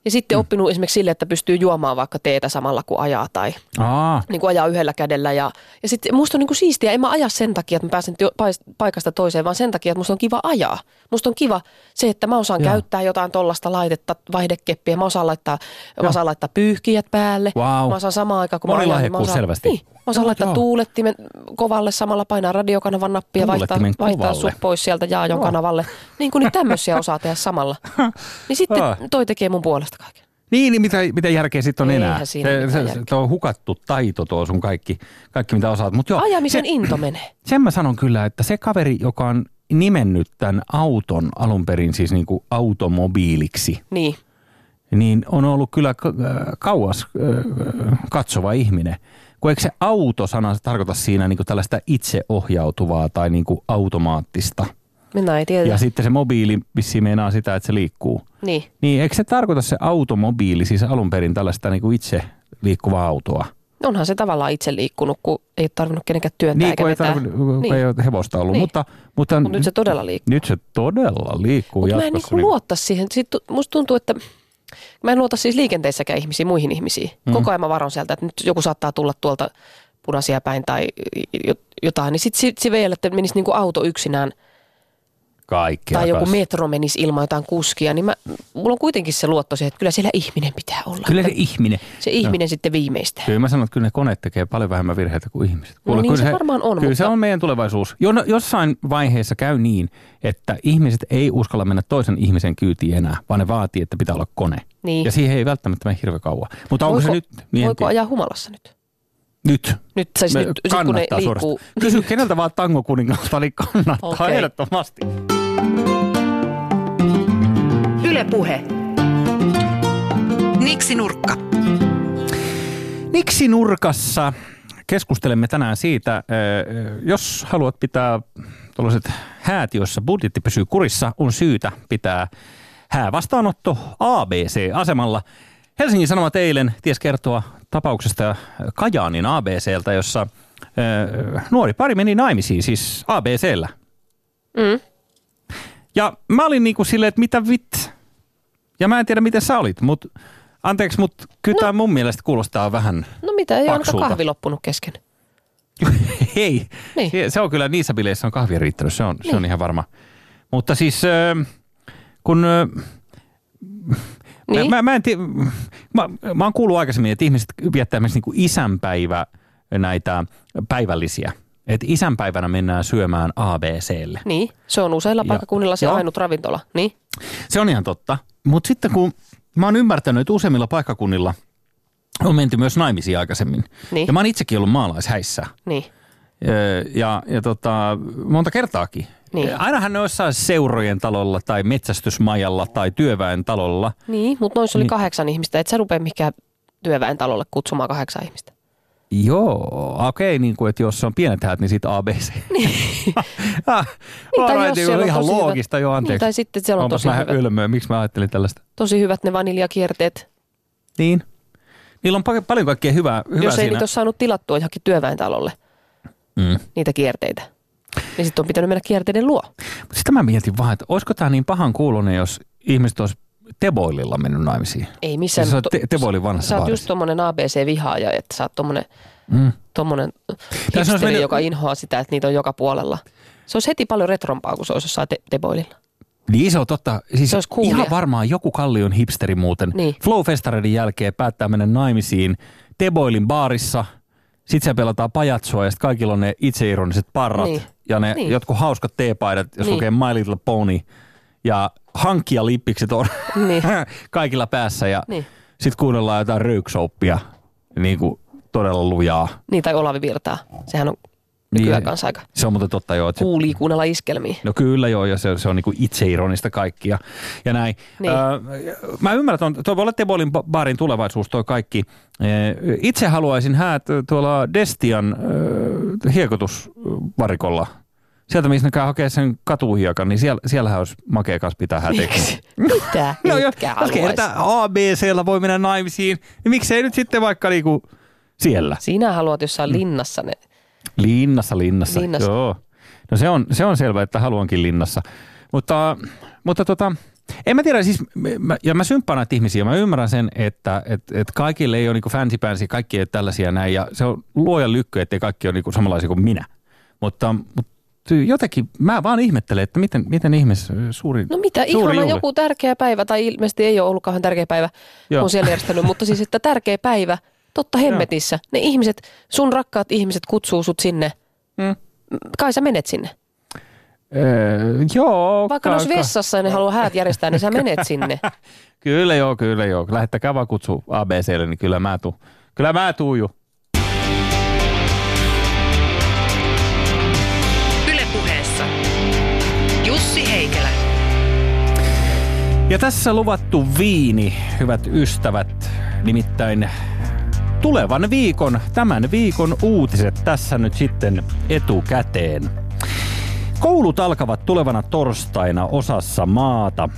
Ja sitten Mm. oppinut esimerkiksi sille, että pystyy juomaan vaikka teetä samalla kun ajaa tai Aa, niin kuin ajaa yhdellä kädellä. Ja, ja sitten musta on niin kuin siistiä, en mä aja sen takia, että mä pääsen työ, paikasta toiseen, vaan sen takia, että musta on kiva ajaa. Musta on kiva se, että mä osaan Joo. käyttää jotain tollasta laitetta, vaihdekeppiä, mä osaan laittaa, mä osaan laittaa pyyhkijät päälle. Vau. Mä osaan samaan aikaan, kun mä ajan, niin mä Monilahjakkuus osaan, selvästi. Niin, mä osaan Joo, laittaa joo. tuulettimen kovalle samalla painaa radiokanavan nappia, vaihtaa, vaihtaa sut pois sieltä jaajon kanavalle. Niin kuin nyt tämmöisiä osaa tehdä samalla. Niin sitten toi tekee mun puolesta kaiken. Niin, niin mitä, mitä järkeä sitten on Eihän enää? siinä Se, se, järkeä. se, on hukattu taito tuo sun kaikki, kaikki mitä osaat. Mut joo, Ajamisen se, into menee. sen mä sanon kyllä, että se kaveri, joka on nimennyt tämän auton alun perin siis niinku automobiiliksi, Niin. niin on ollut kyllä äh, kauas äh, katsova ihminen. Kun eikö se auto-sana tarkoita siinä niin kuin tällaista itseohjautuvaa tai niin kuin automaattista? Minä ei tiedä. Ja sitten se mobiili vissiin meinaa sitä, että se liikkuu. Niin. Niin eikö se tarkoita se automobiili siis alun perin tällaista niin kuin itse liikkuvaa autoa? Onhan se tavallaan itse liikkunut, kun ei ole tarvinnut kenenkään työntää Niin, eikä ei, vetää. tarvi, kun Niin. ei ole hevosta ollut. Niin. Mutta, mutta, Mut nyt se todella liikkuu. Nyt se todella liikkuu Mutta mä en niinku luota siihen. Sitten musta tuntuu, että mä en luota siis liikenteessäkään ihmisiin, muihin ihmisiin. Mm. Koko ajan mä varon sieltä, että nyt joku saattaa tulla tuolta punaisia päin tai jo- jotain. Niin sitten sit, sit vielä, että menisi niinku auto yksinään Kaikkea tai joku kanssa. metro menisi ilman jotain kuskia. Niin mä, mulla on kuitenkin se luotto siihen, että kyllä siellä ihminen pitää olla. Kyllä se ihminen. se ihminen sitten viimeistään. Kyllä mä sanon, että kyllä ne koneet tekee paljon vähemmän virheitä kuin ihmiset. No niin kyllä se varmaan on, Kyllä se mutta- on meidän tulevaisuus. Jo, no, jossain vaiheessa käy niin, että ihmiset ei uskalla mennä toisen ihmisen kyytiin enää, vaan ne vaatii, että pitää olla kone. Niin. Ja siihen ei välttämättä mene hirveän kauan. Mutta onko voiko, se nyt? Niin voiko ajaa humalassa nyt? Nyt. Nyt, siis Me- nyt sit kun ne liikkuu. Kysy keneltä vaan tango kuningalta, niin kannattaa Okei. ehdottomasti. Yle Puhe. Niksi nurkka. Niksi nurkassa keskustelemme tänään siitä, jos haluat pitää tuollaiset häät, joissa budjetti pysyy kurissa, on syytä pitää häävastaanotto ABC-asemalla. Helsingin Sanomat eilen ties kertoa tapauksesta Kajaanin ABCltä, jossa nuori pari meni naimisiin, siis ABCllä. Mm. Ja mä olin niinku silleen, että mitä vit? Ja mä en tiedä, miten sä olit, mutta anteeksi, mutta kyllä no. tämä mun mielestä kuulostaa vähän No mitä, ei ole Paksulta. kahvi loppunut kesken. Hei, Niin. se on kyllä niissä bileissä on kahvia riittänyt, se on, se on Niin. ihan varma. Mutta siis kun... Niin. Mä, mä, en tiedä, mä, mä oon kuullut aikaisemmin, että ihmiset viettää esimerkiksi niin kuin isänpäivä näitä päivällisiä. Että isänpäivänä mennään syömään ABClle. Niin, se on useilla Ja- paikkakunnilla se ainut ravintola. Niin, Se on ihan totta. Mutta sitten kun mä oon ymmärtänyt, että useimmilla paikkakunnilla on menty myös naimisiin aikaisemmin. Niin. Ja mä oon itsekin ollut maalaishäissä. niin. Öö, Ja, ja tota, monta kertaakin. Niin. Ainahan ne jossain seurojen talolla tai metsästysmajalla tai työväen talolla. Niin, mutta noissa oli Niin. kahdeksan ihmistä. Et sä rupea mikään työväen talolle kutsumaan kahdeksan ihmistä. Joo, okei, niin kuin, että jos se on pienet häät, niin sitten ABC. Niin. ah, Niin, tai jos siellä on ihan tosi hyvät- loogista, joo, anteeksi. Niin, tai sitten siellä on Onpas tosi hyvät, ylmöä, miksi mä ajattelin tällaista. tosi hyvät ne vaniljakierteet. Niin. Niillä on pa- paljon kaikkea hyvää, hyvää Jos ei siinä. niitä ole saanut tilattua johonkin työväen talolle, Mm. niitä kierteitä. Niin sitten on pitänyt mennä kierteiden luo. Sitä mä mietin vaan, että olisiko tämä niin pahan kuulonen, jos ihmiset olisi Teboililla mennyt naimisiin. Ei missään. Se on to- te- Teboilin vanhassa Sä oot just tommonen ABC-vihaaja, että sä oot tommonen, Mm. tommonen hipsteri, mennyt- joka inhoaa sitä, että niitä on joka puolella. Se olisi heti paljon retrompaa, kun se olisi jossain te- Teboililla. Niin se on totta. Siis Se olisi coolia. ihan varmaan joku kallion hipsteri muuten. Niin. Flow-festareiden jälkeen päättää mennä naimisiin Teboilin baarissa. Sitten siellä pelataan pajatsoa ja sitten kaikilla on ne itseironiset parrat. Niin. Ja ne Niin. jotkut hauskat teepaidat, jos Niin. lukee My Little Pony. Ja hankkia lippikset on Niin. kaikilla päässä. Ja Niin. sitten kuunnellaan jotain röyksouppia. Niin kuin todella lujaa. Niin, tai Olavi Virtaa. Sehän on nykyään Niin. kanssa aika Se on muuten totta joo. Että kuulii kuunnella iskelmiä. No kyllä joo, ja se, se on niinku itseironista kaikkia ja näin. Niin. Öö, mä ymmärrän, että tuo voi olla Tebolin ba- baarin tulevaisuus toi kaikki. Itse haluaisin häät tuolla Destian öö, hiekotusvarikolla. Sieltä, missä ne käy hakee sen katuhiekan, niin siellä, siellähän olisi makea kanssa pitää hätekin. Mitä? No jos haluais? kerta ABCllä voi mennä naimisiin, niin miksei nyt sitten vaikka niinku siellä? Sinä haluat jossain linnassa ne. Linnassa, linnassa. Linnassa. Joo. No se on, se on selvä, että haluankin linnassa. Mutta, mutta tota, en mä tiedä, siis, mä, ja mä symppaan näitä ihmisiä, mä ymmärrän sen, että et, et kaikille ei ole niinku fancy pansy, kaikki ei ole tällaisia näin, ja se on luojan lykky, ettei kaikki ole niinku samanlaisia kuin minä. Mutta, mutta jotenkin, mä vaan ihmettelen, että miten, miten ihmis suuri No mitä, suuri ihana juhla. joku tärkeä päivä, tai ilmeisesti ei ole ollut kauhean tärkeä päivä, Joo. kun on siellä järjestänyt, mutta siis, että tärkeä päivä, totta hemmetissä. Ne ihmiset, sun rakkaat ihmiset kutsuu sut sinne. Mm. Kai sä menet sinne. Öö, joo. Vaikka olisi vessassa ja ne haluaa häät järjestää, niin sä menet sinne. Kyllä joo, kyllä joo. Lähettäkää vaan kutsu ABClle, niin kyllä mä tuun. Kyllä mä tuun jo. Ja tässä luvattu viini, hyvät ystävät, nimittäin tulevan viikon, tämän viikon uutiset tässä nyt sitten etukäteen. Koulut alkavat tulevana torstaina osassa maata.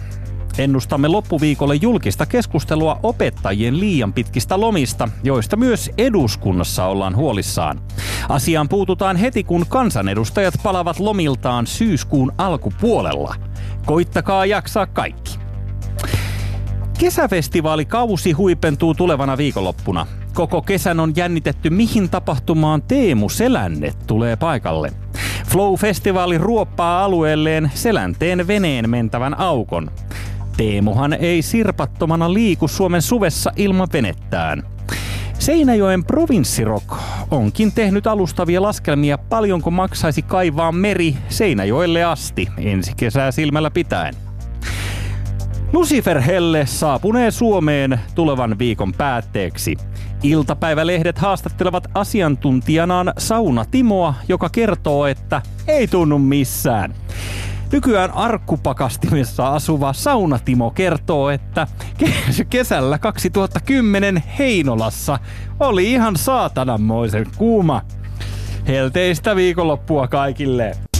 Ennustamme loppuviikolle julkista keskustelua opettajien liian pitkistä lomista, joista myös eduskunnassa ollaan huolissaan. Asiaan puututaan heti, kun kansanedustajat palavat lomiltaan syyskuun alkupuolella. Koittakaa jaksaa kaikki. Kesäfestivaalikausi huipentuu tulevana viikonloppuna. Koko kesän on jännitetty, mihin tapahtumaan Teemu Selänne tulee paikalle. Flow-festivaali ruoppaa alueelleen Selänteen veneen mentävän aukon. Teemuhan ei sirpattomana liiku Suomen suvessa ilman venettään. Seinäjoen provinssirok onkin tehnyt alustavia laskelmia paljonko maksaisi kaivaa meri Seinäjoelle asti ensi kesää silmällä pitäen. Lucifer Helle saapunee Suomeen tulevan viikon päätteeksi. Iltapäivälehdet haastattelevat asiantuntijanaan Sauna Timoa, joka kertoo, että ei tunnu missään. Nykyään arkkupakastimessa asuva Saunatimo kertoo, että kesällä 2010 Heinolassa oli ihan saatananmoisen kuuma. Helteistä viikonloppua kaikille!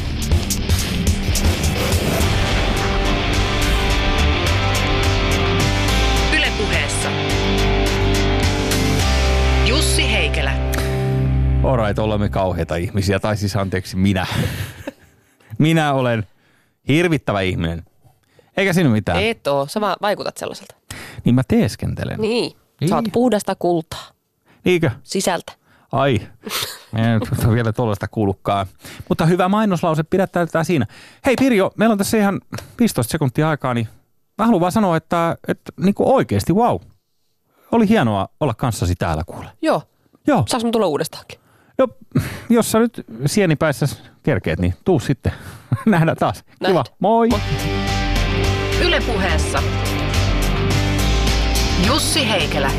Alright, olemme kauheita ihmisiä, tai siis anteeksi, minä. minä olen hirvittävä ihminen. Eikä siinä mitään. Et oo, sä vaan vaikutat sellaiselta. Niin mä teeskentelen. Niin. Sä oot Niin. puhdasta kultaa Niinkö? sisältä. Ai, en nyt vielä tuollaista kuullutkaan. Mutta hyvä mainoslause, pidättäytetään siinä. Hei Pirjo, meillä on tässä ihan 15 sekuntia aikaa, niin mä haluan vaan sanoa, että, että niin kuin oikeasti wow. Oli hienoa olla kanssasi täällä kuule. Joo. Joo, Saanko mä tulla uudestaankin? No, jos sä nyt sienipäissä kerkeet, niin tuu sitten. Nähdään taas. Kiva. Nähdään. Moi. Moi. Ylepuheessa Jussi Heikelä.